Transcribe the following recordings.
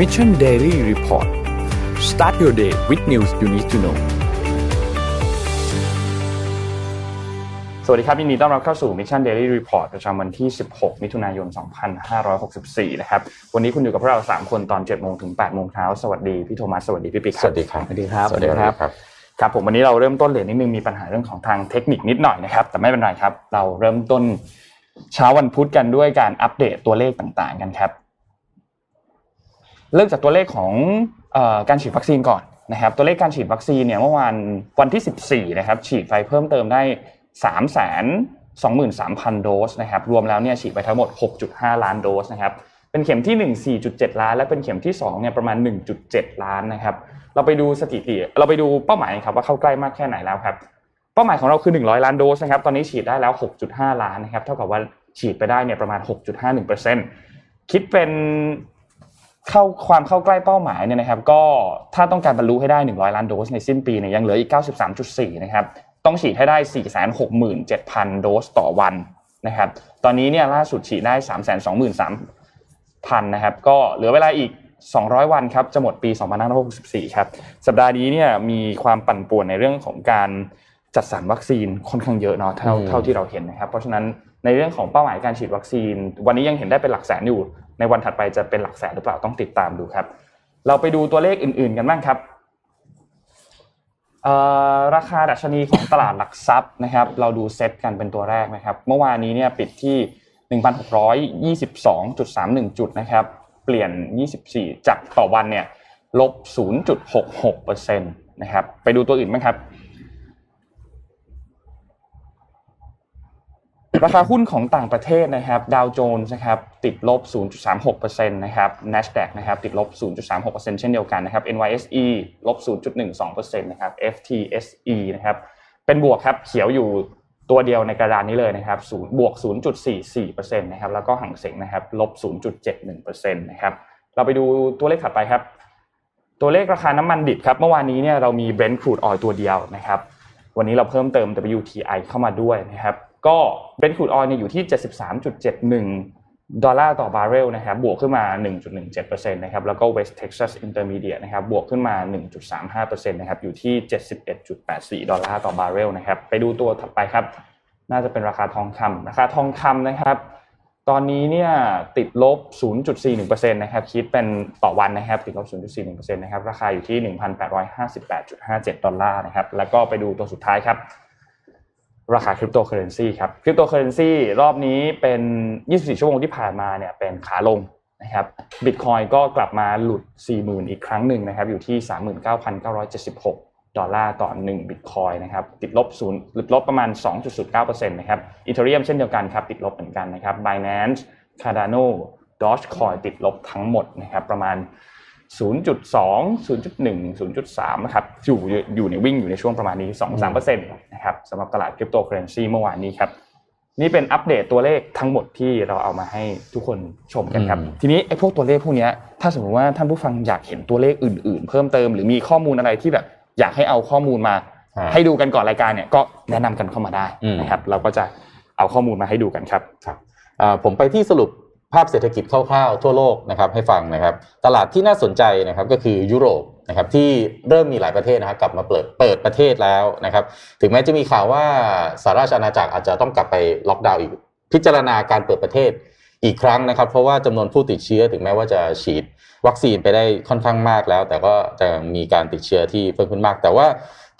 Mission Daily Report start your day with news you need to know สวัสดีครับยินดีต้อนรับเข้าสู่ Mission Daily Report ประจำวันที่ 16 มิถุนายน 2564 นะครับ วันนี้คุณอยู่กับพวกเรา 3 คนตอน 7 โมงถึง 8 โมงเช้า สวัสดีพี่โทมัส สวัสดีพี่ปิ๊กสวัสดีครับ สวัสดีครับ สวัสดีครับ ครับผมวันนี้เราเริ่มต้นเรียนนิดนึงมีปัญหาเรื่องของทางเทคนิคนิดหน่อยนะครับ แต่ไม่เป็นไรครับ เราเริ่มต้นเช้าวันพุธกันด้วยการอัปเดตตัวเลขต่างๆ กันครับ เริ่มจากตัวเลขของการฉีดวัคซีนก่อนนะครับตัวเลขการฉีดวัคซีนเนี่ยเมื่อวานวันที่ 14นะครับฉีดไปเพิ่มเติมได้ 3 2 3 0 0 0 โดสนะครับรวมแล้วเนี่ยฉีดไปทั้งหมด 6.5 ล้านโดสนะครับเป็นเข็มที่ 1 4.7 ล้าน และเป็นเข็มที่2เนี่ยประมาณ 1.7 ล้านนะครับเราไปดูสถิติเราไปดูเป้าหมายครับว่าเข้าใกล้มากแค่ไหนแล้วครับเป้าหมายของเราคือ 100 ล้านโดสนะครับตอนนี้ฉีดได้แล้ว 6.5 ล้านนะครับเท่ากับว่าฉีดไปได้เนี่ยประมาณ 6.51%คิดเป็น เข้าความเข้าใกล้เป้าหมายเนี่ยนะครับ ก็ถ้าต้องการบรรลุให้ได้ 100 ล้านโดสในสิ้นปีเนี่ยยังเหลืออีก 93.4 นะครับ ต้องฉีดให้ได้ 467,000 โดสต่อวันนะครับ ตอนนี้เนี่ยล่าสุดฉีดได้ 323,000 นะครับ ก็เหลือเวลาอีก 200 วันครับ จะหมดปี 2564 ครับ สัปดาห์นี้เนี่ยมีความปั่นป่วนในเรื่องของการจัดสรรวัคซีนค่อนข้างเยอะเนาะเท่าเท่าที่เราเห็นนะครับ เพราะฉะนั้นในเรื่องของเป้าหมายการฉีดวัคซีน วันนี้ยังเห็นได้เป็นหลักแสนอยู่ ในวันถัดไปจะเป็นหลักแสนหรือเปล่าต้องติดตามดูครับ เราไปดูตัวเลขอื่น ๆ กันบ้างครับราคาดัชนีของตลาดหลักทรัพย์นะครับ เราดูเซตกันเป็นตัวแรกนะครับ เมื่อวานนี้เนี่ยปิดที่ 1,622.31 จุดนะครับ เปลี่ยน 24 จากต่อวันเนี่ยลบ 0.66%นะครับ ไปดูตัวอื่นไหมครับ ราคาหุ้นของต่างประเทศนะครับดาวโจนส์นะครับติดลบ 0.36%นะครับ NASDAQ นะครับติดลบ 0.36%เช่นเดียวกันนะครับ NYSE ลบ 0.12%นะครับ FTSE นะครับเป็นบวกครับเขียวอยู่ตัวเดียวในกระดานนี้เลยนะครับบวก 0.44%นะครับแล้วก็ฮั่งเส็งนะครับลบ 0.71%นะครับเราไปดูตัวเลขถัดไปครับ ตัวเลขราคาน้ำมันดิบครับเมื่อวานนี้เนี่ยเรามี Brent crude oil ตัวเดียวนะครับวันนี้เราเพิ่มเติม WTI เข้ามาด้วยนะครับ ก็ Brent crude oil เนี่ยอยู่ที่ 73.71 ดอลลาร์ต่อบาร์เรลนะครับบวกขึ้นมา 1.17%นะครับแล้วก็ West Texas Intermediate นะครับบวกขึ้นมา 1.35%นะครับอยู่ที่ 71.84 ดอลลาร์ต่อบาร์เรลนะครับไปดูตัวถัดไปครับ น่าจะเป็นราคาทองคำราคาทองคำนะครับตอนนี้เนี่ยติดลบ 0.41%นะครับคิดเป็นต่อวันนะครับติดลบ 0.41%นะครับราคาอยู่ที่ 1,858.57 ดอลลาร์นะครับแล้วก็ไปดูตัวสุดท้ายครับ ราคาคริปโตเคอร์เรนซีครับคริปโตเคอร์เรนซีรอบนี้เป็น 24 ชั่วโมงที่ผ่านมาเนี่ยเป็นขาลงนะครับบิตคอยน์ก็กลับมาหลุด 40,000 อีกครั้งหนึ่งนะครับอยู่ที่ 39,976 ดอลลาร์ต่อ 1 บิตคอยน์นะครับติดลบศูนย์ติดลบประมาณ 2.09%นะครับ Ethereum เช่นเดียวกันครับติดลบเหมือนกันนะครับ Binance Cardano Dogecoin ติดลบทั้งหมดนะครับประมาณ 0.2 0.1 0.3 นะครับอยู่อยู่ในวิ่งอยู่ในช่วงประมาณนี้ 2-3%นะครับสำหรับตลาดคริปโตเคอร์เรนซีเมื่อวานนี้ครับ นี่เป็นอัปเดตตัวเลขทั้งหมดที่เราเอามาให้ทุกคนชมกันครับ ทีนี้ไอ้พวกตัวเลขพวกนี้ถ้าสมมติว่าท่านผู้ฟังอยากเห็นตัวเลขอื่น ๆ เพิ่มเติมหรือมีข้อมูลอะไรที่แบบอยากให้เอาข้อมูลมา ให้ดูกันก่อนรายการเนี่ยก็แนะนำกันเข้ามาได้นะครับ เราก็จะเอาข้อมูลมาให้ดูกันครับครับผมไปที่สรุป ภาพเศรษฐกิจคร่าวๆทั่วโลกนะครับให้ฟังนะครับ ตลาดที่น่าสนใจนะครับก็คือยุโรปนะครับที่เริ่มมีหลายประเทศนะครับกลับมาเปิดเปิดประเทศแล้วนะครับ ถึงแม้จะมีข่าวว่าสหราชอาณาจักรอาจจะต้องกลับไปล็อกดาวน์อีก พิจารณาการเปิดประเทศอีกครั้งนะครับ เพราะว่าจำนวนผู้ติดเชื้อถึงแม้ว่าจะฉีด วัคซีนไปได้ค่อนข้างมากแล้ว แต่ก็จะมีการติดเชื้อที่เพิ่มขึ้นมาก แต่ว่า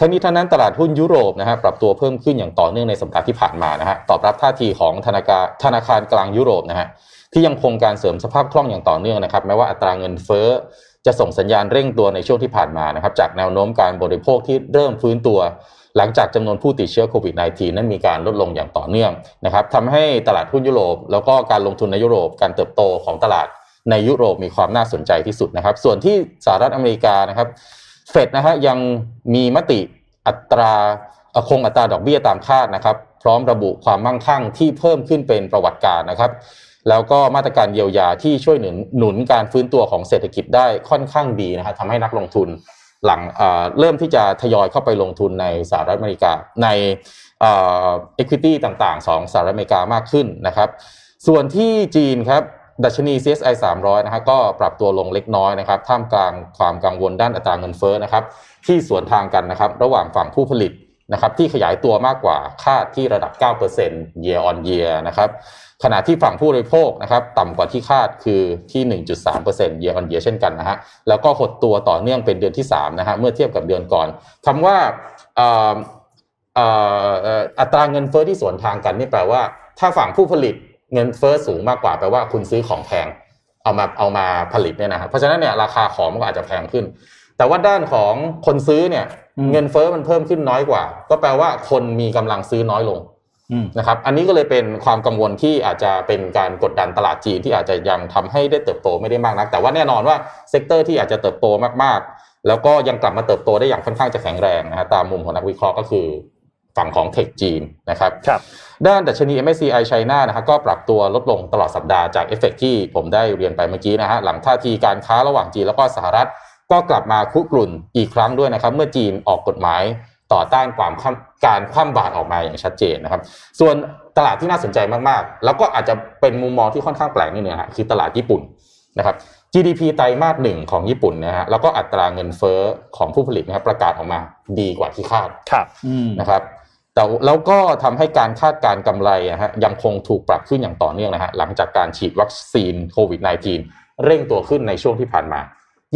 ทั้งนี้ทั้งนั้นตลาดหุ้นยุโรปนะครับปรับตัวเพิ่มขึ้นอย่างต่อเนื่องในสัปดาห์ที่ผ่านมานะฮะตอบรับท่าทีของธนาคารธนาคารกลางยุโรปนะฮะ ที่ยังคงการเสริมสภาพคล่องอย่างต่อเนื่องนะครับ แม้ว่าอัตราเงินเฟ้อจะส่งสัญญาณเร่งตัวในช่วงที่ผ่านมานะครับ จากแนวโน้มการบริโภคที่เริ่มฟื้นตัว หลังจากจำนวนผู้ติดเชื้อโควิด -19 นั้นมีการลดลงอย่างต่อเนื่องนะครับทำให้ตลาดหุ้นยุโรป แล้วก็การลงทุนในยุโรปการเติบโตของตลาดในยุโรปมีความน่าสนใจที่สุดนะครับ ส่วนที่สหรัฐอเมริกานะครับเฟดนะฮะยังมีมติอัตราคงอัตราดอกเบี้ยตามคาดนะครับ พร้อมระบุความมั่งคั่งที่เพิ่มขึ้นเป็นประวัติการนะครับ แล้วก็มาตรการเยียวยาที่ช่วยหนุนหนุนการฟื้นตัวของเศรษฐกิจได้ค่อนข้างดีนะครับทำให้นักลงทุนหลังเริ่มที่จะทยอยเข้าไปลงทุนในสหรัฐอเมริกาในเอ็กวิตี้ต่างๆ ของสหรัฐอเมริกามากขึ้นนะครับ ส่วนที่จีนครับดัชนี CSI 300นะฮะก็ปรับตัวลงเล็กน้อยนะครับ ท่ามกลางความกังวลด้านอัตราเงินเฟ้อนะครับ ที่สวนทางกันนะครับ ระหว่างฝั่งผู้ผลิต นะครับที่ขยายตัวมากกว่าคาดที่ระดับ 9% year on year นะครับขณะที่ฝั่งผู้บริโภคนะครับต่ำกว่าที่คาดคือที่ 1.3% year on year เช่นกันนะฮะแล้วก็หดตัวต่อเนื่องเป็นเดือนที่3นะฮะเมื่อเทียบกับเดือนก่อนคำว่าอัตราเงินเฟ้อที่สวนทางกันนี่แปลว่า ถ้าฝั่งผู้ผลิตเงินเฟ้อสูงมากกว่าแปลว่าคุณซื้อของแพงเอามาเอามาผลิตเนี่ยนะครับเพราะฉะนั้นเนี่ยราคาของมันก็อาจจะแพงขึ้น แต่ว่าด้านของคนซื้อเนี่ย เงินเฟ้อมันเพิ่มขึ้นน้อยกว่า ก็แปลว่าคนมีกำลังซื้อน้อยลงนะครับ อันนี้ก็เลยเป็นความกังวลที่อาจจะเป็นการกดดันตลาดจีนที่อาจจะยังทำให้ได้เติบโตไม่ได้มากนัก แต่ว่าแน่นอนว่า sector ที่อาจจะเติบโตมากๆ แล้วก็ยังกลับมาเติบโตได้อย่างค่อนข้างจะแข็งแรงนะฮะตามมุมของนักวิเคราะห์ก็คือฝั่งของ tech จีนนะครับครับด้านดัชนี MSCI China นะครับก็ปรับตัวลดลงตลอดสัปดาห์จากเอฟเฟกที่ผมได้เรียนไปเมื่อกี้นะฮะหลังท่าทีการค้าระหว่างจีนแล้วก็สหรัฐ ก็กลับมาคุกรุ่นอีกครั้งด้วยนะครับ เมื่อจีนออกกฎหมายต่อต้านความการคว่ำบาตรออกมาอย่างชัดเจนนะครับ ส่วนตลาดที่น่าสนใจมากๆ แล้วก็อาจจะเป็นมุมมองที่ค่อนข้างแปลกนิดนึงฮะคือตลาดญี่ปุ่นนะครับ GDP ไตรมาสหนึ่งของญี่ปุ่นนะฮะแล้วก็อัตราเงินเฟ้อของผู้ผลิตนะครับประกาศออกมาดีกว่าที่คาดนะครับแต่แล้วก็ทำให้การคาดการกำไรนะฮะยังคงถูกปรับขึ้นอย่างต่อเนื่องนะฮะหลังจากการฉีดวัคซีนโควิด -19 เร่งตัวขึ้นในช่วงที่ผ่านมา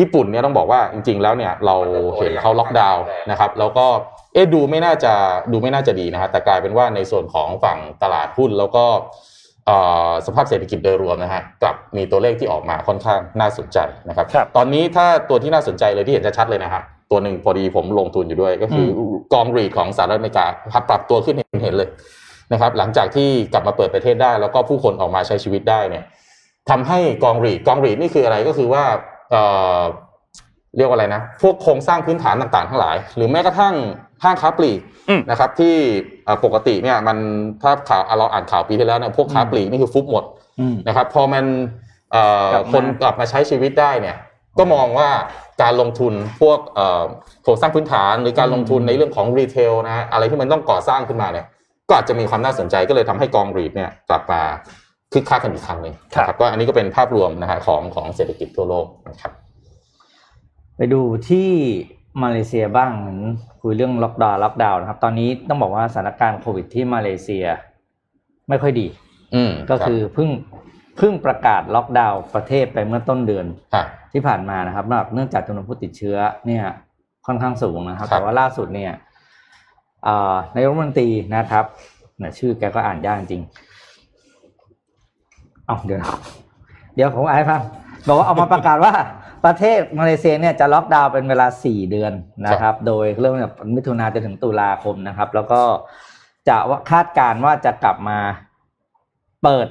ญี่ปุ่นเนี่ยต้องบอกว่าจริง ๆ แล้วเนี่ยเราเห็นเขาล็อกดาวน์นะครับแล้วก็เอ๊ดูไม่น่าจะดูไม่น่าจะดีนะฮะแต่กลายเป็นว่าในส่วนของฝั่งตลาดหุ้นแล้วก็สภาพเศรษฐกิจโดยรวมนะฮะกลับมีตัวเลขที่ออกมาค่อนข้างน่าสนใจนะครับรบตอนนี้ถ้าตัวที่น่าสนใจเลยที่เห็นชัดเลยนะครับตัวหนึ่งพอดีผมลงทุนอยู่ด้วย ก็คือกองรีดของสหรัฐอเมริกาปรับตัวขึ้นเห็นเลยนะครับ หลังจากที่กลับมาเปิดประเทศได้ แล้วก็ผู้คนออกมาใช้ชีวิตได้เนี่ยทำให้กอง REIT กอง REIT นี่คืออะไรก็คือว่า เรียกว่าอะไรนะ พวกโครงสร้างพื้นฐานต่างๆ ทั้งหลาย หรือแม้กระทั่งห้างค้าปลีกนะครับ ที่ปกติเนี่ยมันถ้าข่าวเราอ่านข่าวปีที่แล้วเนี่ยพวกค้าปลีกนี่คือฟุบหมดนะครับ พอมันคนกลับมาใช้ชีวิตได้เนี่ยก็มองว่าการลงทุนพวกโครงสร้างพื้นฐานหรือการลงทุนในเรื่องของ retail นะอะไรที่มันต้องก่อสร้างขึ้นมาเนี่ยก็อาจจะมีความน่าสนใจก็เลยทำให้กองรีดเนี่ยกลับมา คึกคักกันอีกครั้งหนึ่งครับก็อันนี้ก็เป็นภาพรวมนะฮะของของเศรษฐกิจทั่วโลกนะครับ ไปดูที่มาเลเซียบ้างคุยเรื่องล็อกดาวน์ล็อกดาวน์นะครับ ตอนนี้ต้องบอกว่าสถานการณ์โควิดที่มาเลเซีย ไม่ค่อยดีอืก็คือเพิ่งเพิ่งประกาศล็อกดาวน์ประเทศไปเมื่อต้นเดือนที่ผ่านมานะครับเนื่องจากจำนวนผู้ติดเชื้อเนี่ยค่อนข้างสูงนะครับ แต่ว่าล่าสุดเนี่ยนายรัฐมนตรีนะครับเนี่ยชื่อแกก็อ่านยากจริง เอาเดี๋ยวเดี๋ยวผมอ่านให้ฟังบอกว่าเอามาประกาศว่าประเทศมาเลเซียเนี่ยจะล็อกดาวน์เป็นเวลาสี่เดือนนะครับ โดยเริ่มจากมิถุนาจนถึงตุลาคมนะครับ แล้วก็จะคาดการว่าจะกลับมาเปิด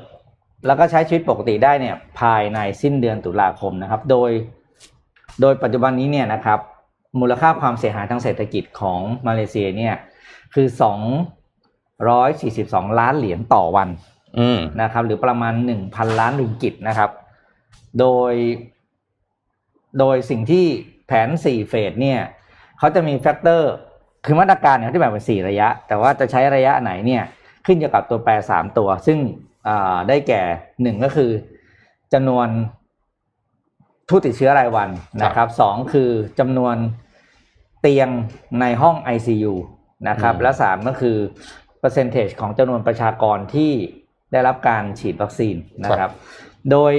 แล้วก็ใช้ชีวิตปกติได้เนี่ย ภายในสิ้นเดือนตุลาคมนะครับ โดย โดยปัจจุบันนี้เนี่ยนะครับ มูลค่าความเสียหายทางเศรษฐกิจของมาเลเซียเนี่ยคือสองร้อยสี่สิบสองล้านเหรียญต่อวัน นะครับหรือประมาณหนึ่งพันล้านริงกิตนะครับ โดย โดยสิ่งที่แผนสี่ phase เนี่ยเขาจะมี factor คือมาตรการเนี่ยที่แบ่งเป็นสี่ระยะ แต่ว่าจะใช้ระยะไหนเนี่ยขึ้นอยู่กับตัวแปรสามตัว ซึ่งได้แก่หนึ่งก็คือจำนวนผู้ติดเชื้อรายวันนะครับสองคือจำนวนเตียงในห้อง ICU นะครับ และสามก็คือเปอร์เซนเทจของจำนวนประชากรที่ ได้รับการฉีดวัคซีนนะครับ โดย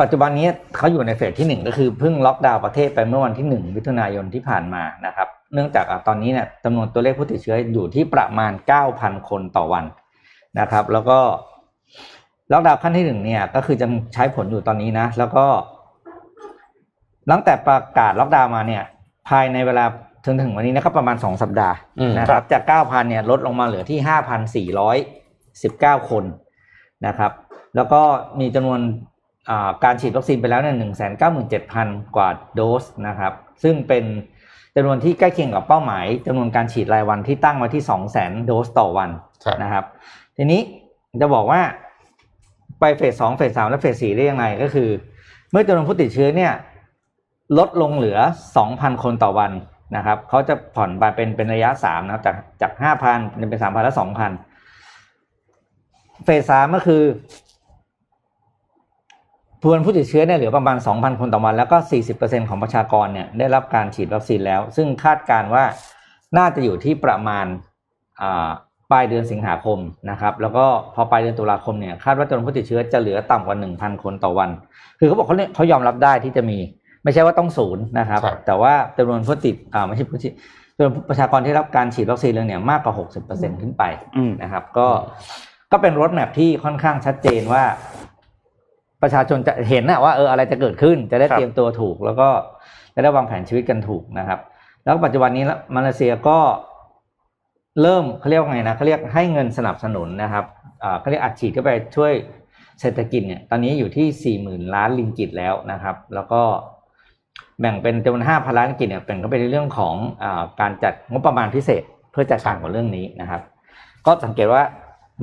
ปัจจุบันนี้เขาอยู่ในเฟสที่หนึ่งก็คือเพิ่งล็อกดาวน์ประเทศไปเมื่อวันที่หนึ่งมิถุนายนที่ผ่านมานะครับ เนื่องจากตอนนี้เนี่ยจำนวนตัวเลขผู้ติดเชื้ออยู่ที่ประมาณ 9,000 คนต่อวันนะครับ แล้วก็ล็อกดาวน์ขั้นที่หนึ่งเนี่ยก็คือจะใช้ผลอยู่ตอนนี้นะ แล้วก็ตั้งแต่ประกาศล็อกดาวน์มาเนี่ย ภายในเวลา ถึงถึงวันนี้นะครับประมาณสองสัปดาห์นะครับ จาก 9,000 เนี่ยลดลงมาเหลือที่ 5,419 คนนะครับ แล้วก็มีจำนวนการฉีดวัคซีนไปแล้วเนี่ยหนึ่งแสนเก้าหมื่นเจ็ดพันกว่าโดสนะครับ ซึ่งเป็นจำนวนที่ใกล้เคียงกับเป้าหมายจำนวนการฉีดรายวันที่ตั้งไว้ที่สองแสนโดสต่อวันนะครับ ทีนี้จะบอกว่าไปเฟสสองเฟสสามและเฟสสี่ได้ยังไงก็คือ เมื่อจำนวนผู้ติดเชื้อเนี่ยลดลงเหลือสองพันคนต่อวัน นะครับเขาจะผ่อนไปเป็นเป็นระยะสามนะจากจากห้าพันเป็นสามพันและสองพันเฟสสามก็คือพวนผู้ติดเชื้อเนี่ยเหลือประมาณ 2,000 คนต่อวัน แล้วก็ 40%ของประชากรเนี่ยได้รับการฉีดวัคซีนแล้ว ซึ่งคาดการณ์ว่าน่าจะอยู่ที่ประมาณปลายเดือนสิงหาคมนะครับ แล้วก็พอปลายเดือนตุลาคมเนี่ยคาดว่าจำนวนผู้ติดเชื้อจะเหลือต่ำกว่า 1,000 คนต่อวัน คือเขาบอกเขาเรียกเขายอมรับได้ที่จะมี ไม่ใช่ว่าต้องศูนย์นะครับ แต่ว่าจำนวนผู้ติดอ่าไม่ใช่ผู้ติดจำนวนประชากรที่รับการฉีดวัคซีนแล้วเนี่ยมากกว่า60%ขึ้นไปนะครับ ก็ก็เป็นรถแมพที่ค่อนข้างชัดเจนว่า ประชาชนจะเห็นนะว่าเอออะไรจะเกิดขึ้น จะได้เตรียมตัวถูก แล้วก็จะได้วางแผนชีวิตกันถูกนะครับ แล้วปัจจุบันนี้มาเลเซียก็เริ่มเขาเรียกว่าไงนะเขาเรียกให้เงินสนับสนุนนะครับอ่าเขาเรียกอัดฉีดเข้าไปช่วยเศรษฐกิจเนี่ยตอนนี้อยู่ที่สี่หมื่นล้านลิงกิตแล้วนะครับ แล้วก็ แบ่งเป็นจำนวนห้าพันล้านลิงกิตเนี่ยเป็นก็เป็นเรื่องของอการจัดงบประมาณพิเศษเพื่อจัดการกับเรื่องนี้นะครับ ก็สังเกตว่า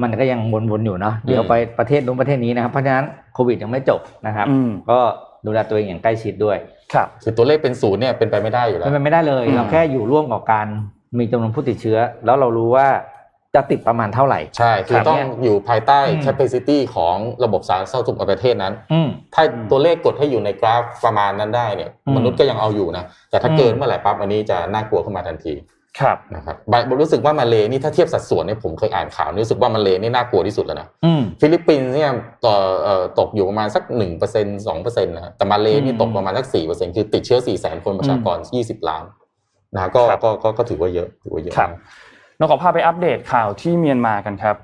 มันก็ยังวนๆอยู่เนาะเดี๋ยวไปประเทศนู้นประเทศนี้นะครับเพราะฉะนั้นโควิดยังไม่จบนะครับ ก็ดูแลตัวเองอย่างใกล้ชิดด้วย ครับคือตัวเลขเป็นศูนย์เนี่ยเป็นไปไม่ได้อยู่แล้วเป็นไปไม่ได้เลย เราแค่อยู่ร่วมกับการมีจำนวนผู้ติดเชื้อ แล้วเรารู้ว่า จะติดประมาณเท่าไหร่ ใช่คือต้องอยู่ภายใต้ capacity ของระบบสาธารณสุขของประเทศนั้น ถ้าตัวเลขกดให้อยู่ในกราฟประมาณนั้นได้เนี่ย มนุษย์ก็ยังเอาอยู่นะ แต่ถ้าเกินเมื่อไหร่ปั๊บอันนี้จะน่ากลัวขึ้นมาทันทีครับนะครับรู้สึกว่ามาเลนี่ถ้าเทียบสัดส่วนเนี่ยผมเคยอ่านข่าวรู้สึกว่ามาเลนี่น่ากลัวที่สุดแล้วนะฟิลิปปินส์เนี่ยต่อตกอยู่ประมาณสักหนึ่งเปอร์เซ็นต์สองเปอร์เซ็นต์นะแต่มาเลนี่ตกประมาณสักสี่เปอร์เซ็นต์คือติดเชื้อสี่แสนคนประชากรยี่สิบล้านนะก็ก็ก็ถือว่าเยอะถือว่าเยอะครับ เราขอพาไปอัปเดตข่าวที่เมียนมากันครับ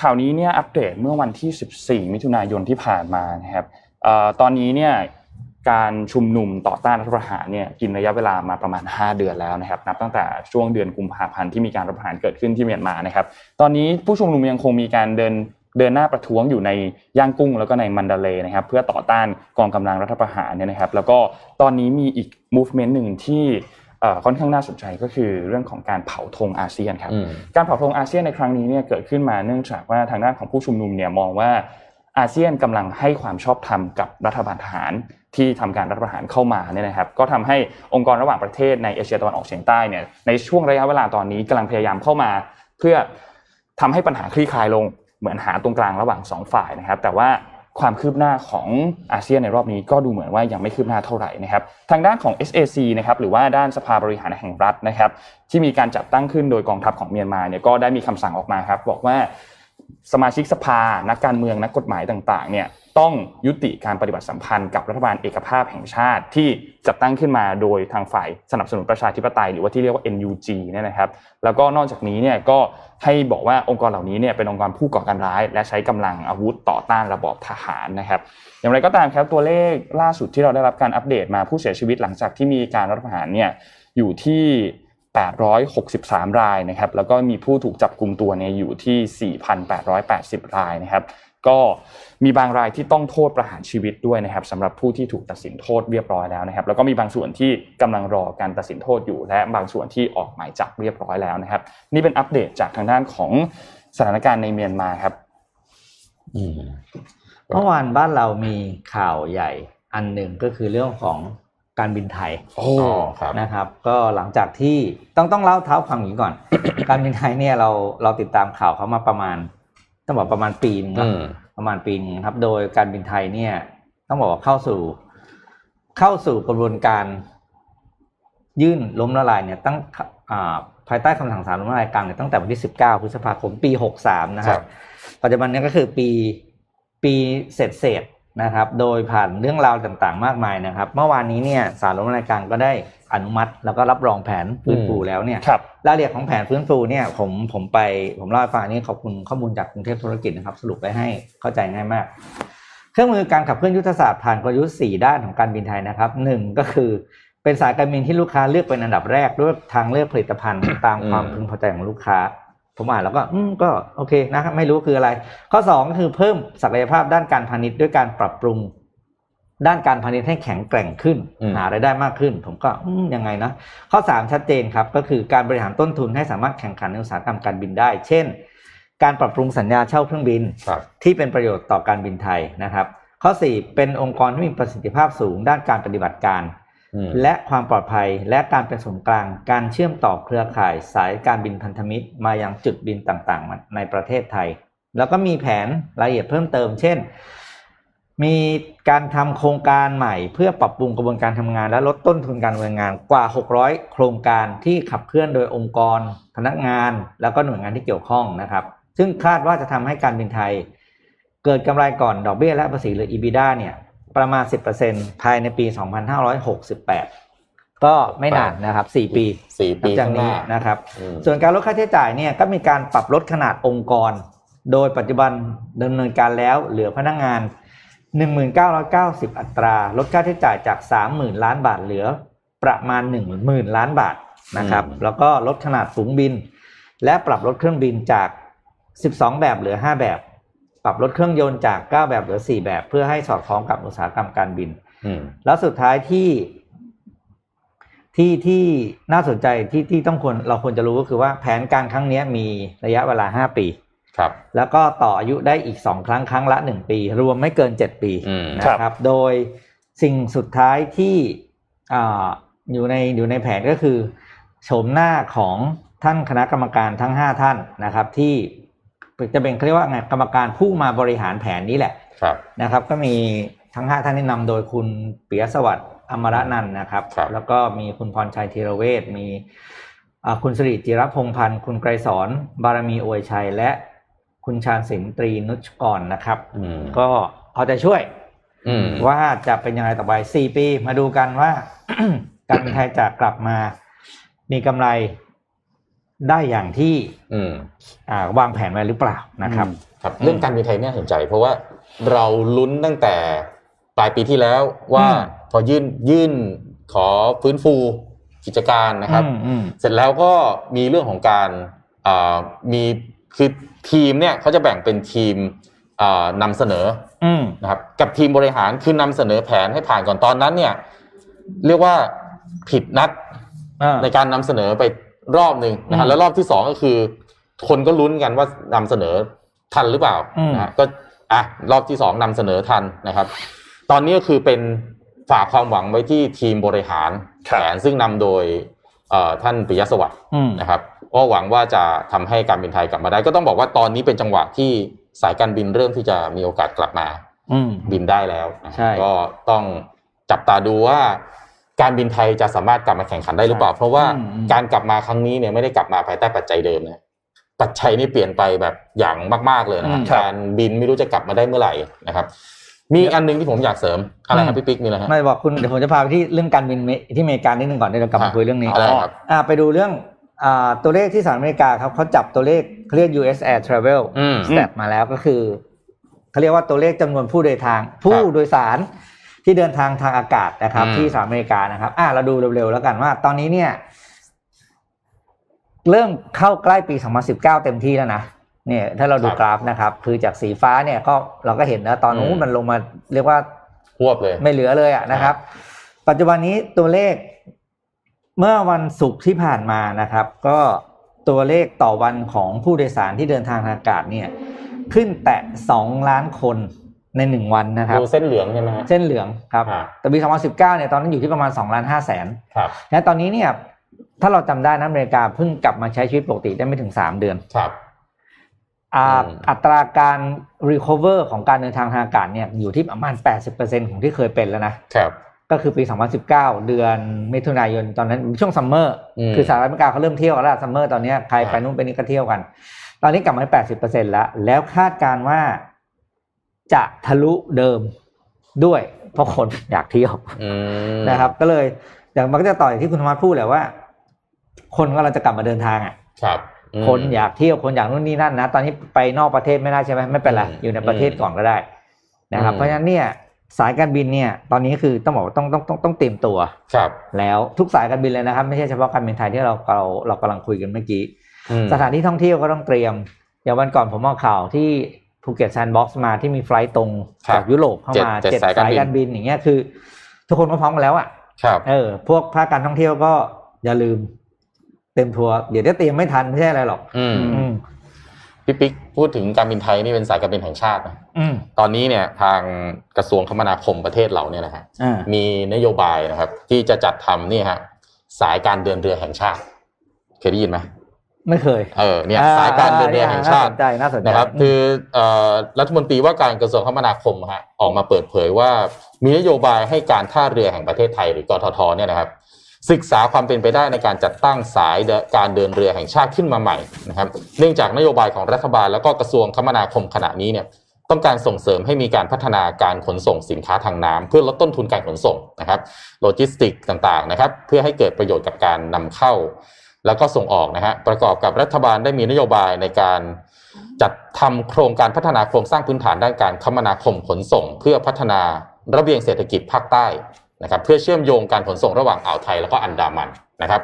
ข่าวนี้เนี่ยอัปเดตเมื่อวันที่ 14 มิถุนายนที่ผ่านมานะครับตอนนี้เนี่ยการชุมนุมต่อต้านรัฐประหารเนี่ยกินระยะเวลามาประมาณ 5 เดือนแล้วนะครับนับตั้งแต่ช่วงเดือนกุมภาพันธ์ที่มีการรัฐประหารเกิดขึ้นที่เมียนมานะครับ ตอนนี้ผู้ชุมนุมยังคงมีการเดินเดินหน้าประท้วงอยู่ในย่างกุ้งแล้วก็ในมันดาเลนะครับ เพื่อต่อต้านกองกำลังรัฐประหารเนี่ยนะครับ แล้วก็ตอนนี้มีอีก movement หนึ่งที่ ค่อนข้างน่าสนใจก็คือเรื่องของการเผาธงอาเซียนครับการเผาธงอาเซียนในครั้งนี้เนี่ยเกิดขึ้นมาเนื่องจากว่าทางด้านของผู้ชุมนุมเนี่ยมองว่าอาเซียนกำลังให้ความชอบธรรมกับรัฐบาลทหารที่ทำการรัฐประหารเข้ามาเนี่ยนะครับ ก็ทำให้องค์กรระหว่างประเทศในเอเชียตะวันออกเฉียงใต้เนี่ยในช่วงระยะเวลาตอนนี้กำลังพยายามเข้ามา เพื่อทำให้ปัญหาคลี่คลายลงเหมือนหาตรงกลางระหว่าง2ฝ่ายนะครับ แต่ว่า ความคืบหน้าของอาเซียนในรอบนี้ก็ดูเหมือนว่ายังไม่คืบหน้าเท่าไหร่นะครับทางด้านของ SAC นะครับหรือว่าด้านสภาบริหารแห่งรัฐนะครับ ที่มีการจัดตั้งขึ้นโดยกองทัพของเมียนมาเนี่ยก็ได้มีคำสั่งออกมาครับ บอกว่าสมาชิกสภานักการเมืองนักกฎหมายต่างๆเนี่ย ต้องยุติการปฏิบัติสัมพันธ์กับรัฐบาลเอกภาพแห่งชาติ ที่จัดตั้งขึ้นมาโดยทางฝ่ายสนับสนุนประชาธิปไตยหรือว่าที่เรียกว่า NUG เนี่ยนะครับ แล้วก็นอกจากนี้เนี่ยก็ให้บอกว่าองค์กรเหล่านี้เนี่ยเป็นองค์กรผู้ก่อการร้าย และใช้กำลังอาวุธต่อต้านระบอบทหารนะครับ อย่างไรก็ตามครับตัวเลขล่าสุดที่เราได้รับการอัปเดตมาผู้เสียชีวิตหลังจากที่มีการรัฐประหารเนี่ยอยู่ที่863 รายนะครับ แล้วก็มีผู้ถูกจับกลุ่มตัวเนี่ยอยู่ที่ 4,880 รายนะครับ ก็มีบางรายที่ต้องโทษประหารชีวิตด้วยนะครับสำหรับผู้ที่ถูกตัดสินโทษเรียบร้อยแล้วนะครับ แล้วก็มีบางส่วนที่กำลังรอการตัดสินโทษอยู่ และบางส่วนที่ออกหมายจับเรียบร้อยแล้วนะครับ นี่เป็นอัปเดตจากทางด้านของสถานการณ์ในเมียนมาครับเมื่อวานบ้านเรามีข่าวใหญ่อันหนึ่งก็คือเรื่องของการบินไทยนะครับ ก็หลังจากที่ต้องต้องเล่าเท้าความอย่างนี้ก่อน การบินไทยเนี่ยเราเราติดตามข่าวเขามาประมาณ ต้องบอกประมาณปีนึงประมาณปีนึงครับ โดยการบินไทยเนี่ย ต้องบอกว่าเข้าสู่ เข้าสู่กระบวนการ ยื่นล้มละลายเนี่ย ตั้งภายใต้คำสั่งศาลล้มละลายกลางเนี่ยตั้งแต่วันที่ 19 พฤษภาคมปี 63 นะครับปัจจุบันนี้ก็คือปีปีเสร็จเสร็จ นะครับ โดยผ่านเรื่องราวต่างๆ มากมายนะครับ เมื่อวานนี้เนี่ยสารรัฐมนตรีก็ได้อนุมัติ แล้วก็รับรองแผนฟื้นฟูแล้วเนี่ยรายละเอียดของแผนฟื้นฟูเนี่ยผมผมไปผมเล่าให้ฟังนี้ขอบคุณข้อมูลจากกรุงเทพธุรกิจนะครับ สรุปไว้ให้เข้าใจง่ายมาก เครื่องมือการขับเคลื่อนยุทธศาสตร์ผ่านกลยุทธ์สี่ด้านของการบินไทยนะครับหนึ่งก็คือเป็นสายการบินที่ลูกค้าเลือกเป็นอันดับแรกด้วยทางเลือกผลิตภัณฑ์ตามความพึงพอใจของลูกค้า ผมอ่านแล้วก็อืมก็โอเคนะครับไม่รู้คืออะไร ข้อ2ก็คือเพิ่มศักยภาพด้านการพาณิชย์ด้วยการปรับปรุง ด้านการพาณิชย์ให้แข็งแกร่งขึ้น หารายได้มากขึ้น ผมก็ยังไงนะ ข้อ 3 ชัดเจนครับ ก็คือการบริหารต้นทุนให้สามารถแข่งขันในอุตสาหกรรมการบินได้ เช่น การปรับปรุงสัญญาเช่าเครื่องบิน ที่เป็นประโยชน์ต่อการบินไทยนะครับ ข้อ 4 เป็นองค์กรที่มีประสิทธิภาพสูง ด้านการปฏิบัติการ และความปลอดภัยและการเป็นศูนย์กลางการเชื่อมต่อเครือข่ายสายการบินพันธมิตรมายังจุดบินต่างๆ ในประเทศไทย แล้วก็มีแผนรายละเอียดเพิ่มเติม เช่น มีการทำโครงการใหม่เพื่อปรับปรุงกระบวนการทำงาน และลดต้นทุนการดำเนินงานกว่า 600 โครงการที่ขับเคลื่อนโดยองค์กร พนักงาน แล้วก็หน่วยงานที่เกี่ยวข้องนะครับ ซึ่งคาดว่าจะทำให้การบินไทย เกิดกำไรก่อนดอกเบี้ยและภาษีหรือ EBITDA เนี่ย ประมาณ 10%ภายในปี 2568 ก็ไม่นานนะครับ 4 ปีสี่หลัปีงจากข้างหนี้น้านะครับอืมส่วนการลดค่าใช้จ่ายเนี่ยก็มีการปรับลดขนาดองค์กร โดยปัจจุบันดำเนินการแล้วเหลือพนักงาน 1990 อัตรา ลดค่าใช้จ่ายจาก 30,000 ล้านบาทเหลือประมาณ 10,000 ล้านบาทนะครับอืมแล้วก็ลดขนาดฝูงบิน และปรับลดเครื่องบินจาก 12 แบบเหลือ 5 แบบ ปรับลดเครื่องยนต์จาก 9 แบบเหลือ 4 แบบ เพื่อให้สอดคล้องกับอุตสาหกรรมการบินอืมแล้วสุดท้ายที่ที่ที่น่าสนใจที่ที่ต้องควรเราควรจะรู้ก็คือว่าแผนการครั้งเนี้ยมีระยะเวลาห้าปีครับ แล้วก็ต่ออายุได้อีกสองครั้งครั้งละหนึ่งปี รวมไม่เกินเจ็ดปีอืมนะครับ โดยสิ่งสุดท้ายที่อ่าอยู่ในอยู่ในแผนก็คือโฉมหน้าของท่านคณะกรรมการทั้งห้าท่านนะครับ ที่ จะเป็นเขาเรียกว่าไงกรรมการผู้มาบริหารแผนนี้แหละครับนะครับ ก็มีทั้งห้าท่านที่นำโดยคุณปิยสวัสดิ์อมรนันท์นะครับครับแล้วก็มีคุณพรชัยธีรเวชมีอ่าคุณสิริจิรพงษ์พันธ์คุณไกรสอนบารมีอวยชัย และคุณชาญสินตรีนุชกรนะครับอืมก็เอาใจช่วยอืมว่าจะเป็นยังไงต่อไปสี่ปี มาดูกันว่า การบินไทยจะกลับมา มีกำไร ได้อย่างที่อืมอ่าวางแผนไว้หรือเปล่านะครับครับเรื่องการบินไทยน่าสนใจ เพราะว่าเราลุ้นตั้งแต่ปลายปีที่แล้วว่าอืมพอยื่นยื่นขอฟื้นฟูกิจการนะครับอืมอืมเสร็จแล้วก็มีเรื่องของการอ่ามีคือทีมเนี่ยเขาจะแบ่งเป็นทีมอ่านำเสนออืมนะครับกับทีมบริหารคือนำเสนอแผนให้ผ่านก่อนตอนนั้นเนี่ย เรียกว่าผิดนัดอ่าในการนำเสนอไป รอบหนึ่งนะอืฮะมแล้วรอบที่สองก็คือ คนก็ลุ้นกันว่านำเสนอทันหรือเปล่าอืมนะฮะก็อะรอบที่สองนำเสนอทันนะครับ ตอนนี้ก็คือเป็นฝากความหวังไว้ที่ทีมบริหารครับแผนซึ่งนำโดยเอ่อท่านปิยสวัสดิ์อืมนะครับก็หวังว่าจะทำให้การบินไทยกลับมาได้ ก็ต้องบอกว่าตอนนี้เป็นจังหวะที่สายการบินเริ่มที่จะมีโอกาสกลับมาอืมบินได้แล้วนะใช่ก็ต้องจับตาดูว่า การบินไทยจะสามารถกลับมาแข่งขันได้หรือเปล่า เพราะว่าการกลับมาครั้งนี้เนี่ยไม่ได้กลับมาภายใต้ปัจจัยเดิมนะปัจจัยนี่เปลี่ยนไปแบบอย่างมาก ๆเลยนะครับอืมการบินไม่รู้จะกลับมาได้เมื่อไหร่นะครับ มีอีกอันหนึงที่ผมอยากเสริมอะไรครับพี่ปิ๊กมีอะไรฮะไม่บอกคุณเดี๋ยวผมจะพาไปที่เรื่องการบินเมที่อเมริกานิดนึงก่อนเดี๋ยวเรากลับครัมาบคุยเรื่องนี้อะไรครับอ่าไปดูเรื่องอ่าตัวเลขที่สหรัฐอเมริกาครับเขาจับตัวเลขเขาเรียก US Air Travel อืม Stat มาแล้วก็คือเขาเรียกว่าตัวเลขจำนวนผู้เดินทาง ผู้โดยสาร ที่เดินทางทางอากาศนะครับอืมที่สหรัฐอเมริกานะครับ อ่าเราดูเร็วๆแล้วกันว่า ตอนนี้เนี่ย เริ่มเข้าใกล้ปี 2019 เต็มที่แล้วนะเนี่ยถ้าเราดูกราฟนะครับ คือจากสีฟ้าเนี่ยก็เราก็เห็นนะตอนนู้นมันลงมาเรียกว่าควบเลย ไม่เหลือเลยอะนะครับ ปัจจุบันนี้ตัวเลขเมื่อวันศุกร์ที่ผ่านมานะครับ ก็ตัวเลขต่อวันของผู้โดยสารที่เดินทางทางอากาศเนี่ย ขึ้นแตะสองล้านคน ในหนึ่งวันนะครับดูเส้นเหลืองใช่ไหมฮะเส้นเหลืองครับอ่าแต่ปี 2019 เนี่ยตอนนั้นอยู่ที่ประมาณ2ล้าน5แสนครับและตอนนี้เนี่ยถ้าเราจำได้นะอเมริกาเพิ่งกลับมาใช้ชีวิตปกติได้ไม่ถึง 3 เดือนครับอ่าอืมอัตราการ recover ของการเดินทางทางอากาศเนี่ยอยู่ที่ประมาณ 80%ของที่เคยเป็นแล้วนะครับก็คือปี 2019 เดือนมิถุนายนตอนนั้นช่วง summer อืมคือสหรัฐอเมริกาเขาเริ่มเที่ยวกันแล้ว summer ตอนเนี้ยใครครับไปนู่นไปนี่ก็เที่ยวกัน ตอนนี้กลับมา 80%แล้ว แล้วคาดการณ์ว่า จะทะลุเดิมด้วย เพราะคนอยากเที่ยวอืมนะครับ ก็เลยอย่างมันก็จะต่ออย่างที่คุณธรรมะพูดแหละว่า คนก็เราจะกลับมาเดินทางอะครับอืมคนอยากเที่ยวคนอยากนู่นนี่นั่นนะตอนนี้ไปนอกประเทศไม่ได้ใช่ไหมไม่เป็นไรอืมอยู่ในประเทศก่อนก็ได้ นะครับอืมเพราะฉะนั้นเนี่ยสายการบินเนี่ย ตอนนี้คือต้องบอกว่าต้องต้องต้องต้องเตรียมตัวครับ แล้วทุกสายการบินเลยนะครับ ไม่ใช่เฉพาะการบินไทยที่เราเราเรากำลังคุยกันเมื่อกี้อืมสถานที่ท่องเที่ยวก็ต้องเตรียมอย่างวันก่อนผมเอาข่าวที่ ภูเก็ตแซนด์บ็อกซ์มาที่มี flight ตรงครับจากยุโรปเข้ามาเจ็ดเจ็ดสายการบินการบินอย่างเงี้ยคือ ทุกคนก็พร้อมกันแล้วอะครับเออ พวกภาคการท่องเที่ยวก็อย่าลืมเตรียมตัวเดี๋ยวจะเตรียมไม่ทันไม่ใช่อะไรหรอกอืมอืมพี่ปิ๊กพูดถึงการบินไทยนี่เป็นสายการบินแห่งชาตินะอืมตอนนี้เนี่ยทางกระทรวงคมนาคมประเทศเราเนี่ยนะฮะอ่ามีนโยบายนะครับ ที่จะจัดทำนี่ฮะสายการเดินเรือแห่งชาติ เคยได้ยินไหม ไม่เคย เออเนี่ยสายการเดินเรือแห่งชาติน่สนใจน่าสนใจนะครับ คือเอ่อรัฐมนตรีว่าการกระทรวงคมนาคมฮะออกมาเปิดเผยว่า มีนโยบายให้การท่าเรือแห่งประเทศไทยหรือกททเนี่ยนะครับ ศึกษาความเป็นไปได้ในการจัดตั้งสายการเดินเรือแห่งชาติขึ้นมาใหม่นะครับ เนื่องจากนโยบายของรัฐบาลแล้วก็กระทรวงคมนาคมขณะนี้เนี่ยต้องการส่งเสริมให้มีการพัฒนาการขนส่งสินค้าทางน้ำเพื่อลดต้นทุนการขนส่งนะครับโลจิสติกต่างๆนะครับ เพื่อให้เกิดประโยชน์กับการนำเข้า แล้วก็ส่งออกนะฮะประกอบกับรัฐบาลได้มีนโยบายในการจัดทำโครงการพัฒนาโครงสร้างพื้นฐานด้านการคมนาคมขนส่ง เพื่อพัฒนาระเบียงเศรษฐกิจภาคใต้นะครับเพื่อเชื่อมโยงการขนส่งระหว่างอ่าวไทยแล้วก็อันดามันนะครับ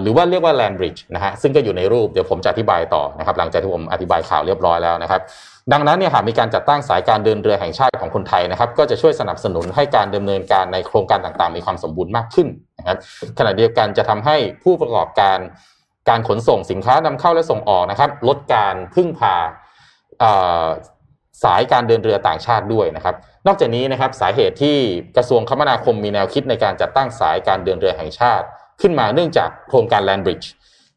หรือว่าเรียกว่า land bridge นะฮะซึ่งก็อยู่ในรูปเดี๋ยวผมจะอธิบายต่อนะครับหลังจากที่ผมอธิบายข่าวเรียบร้อยแล้วนะครับ ดังนั้นเนี่ยหากมีการจัดตั้งสายการเดินเรือแห่งชาติของคนไทยนะครับ ก็จะช่วยสนับสนุนให้การดำเนินการในโครงการต่างๆ มีความสมบูรณ์มากขึ้นนะครับขณะเดียวกันจะทำให้ผู้ประกอบการการขนส่งสินค้านำเข้าและส่งออกนะครับ ลดการพึ่งพาสายการเดินเรือต่างชาติด้วยนะครับ นอกจากนี้นะครับสาเหตุที่กระทรวงคมนาคมมีแนวคิดในการจัดตั้งสายการเดินเรือแห่งชาติ ขึ้นมาเนื่องจากโครงการ Land Bridge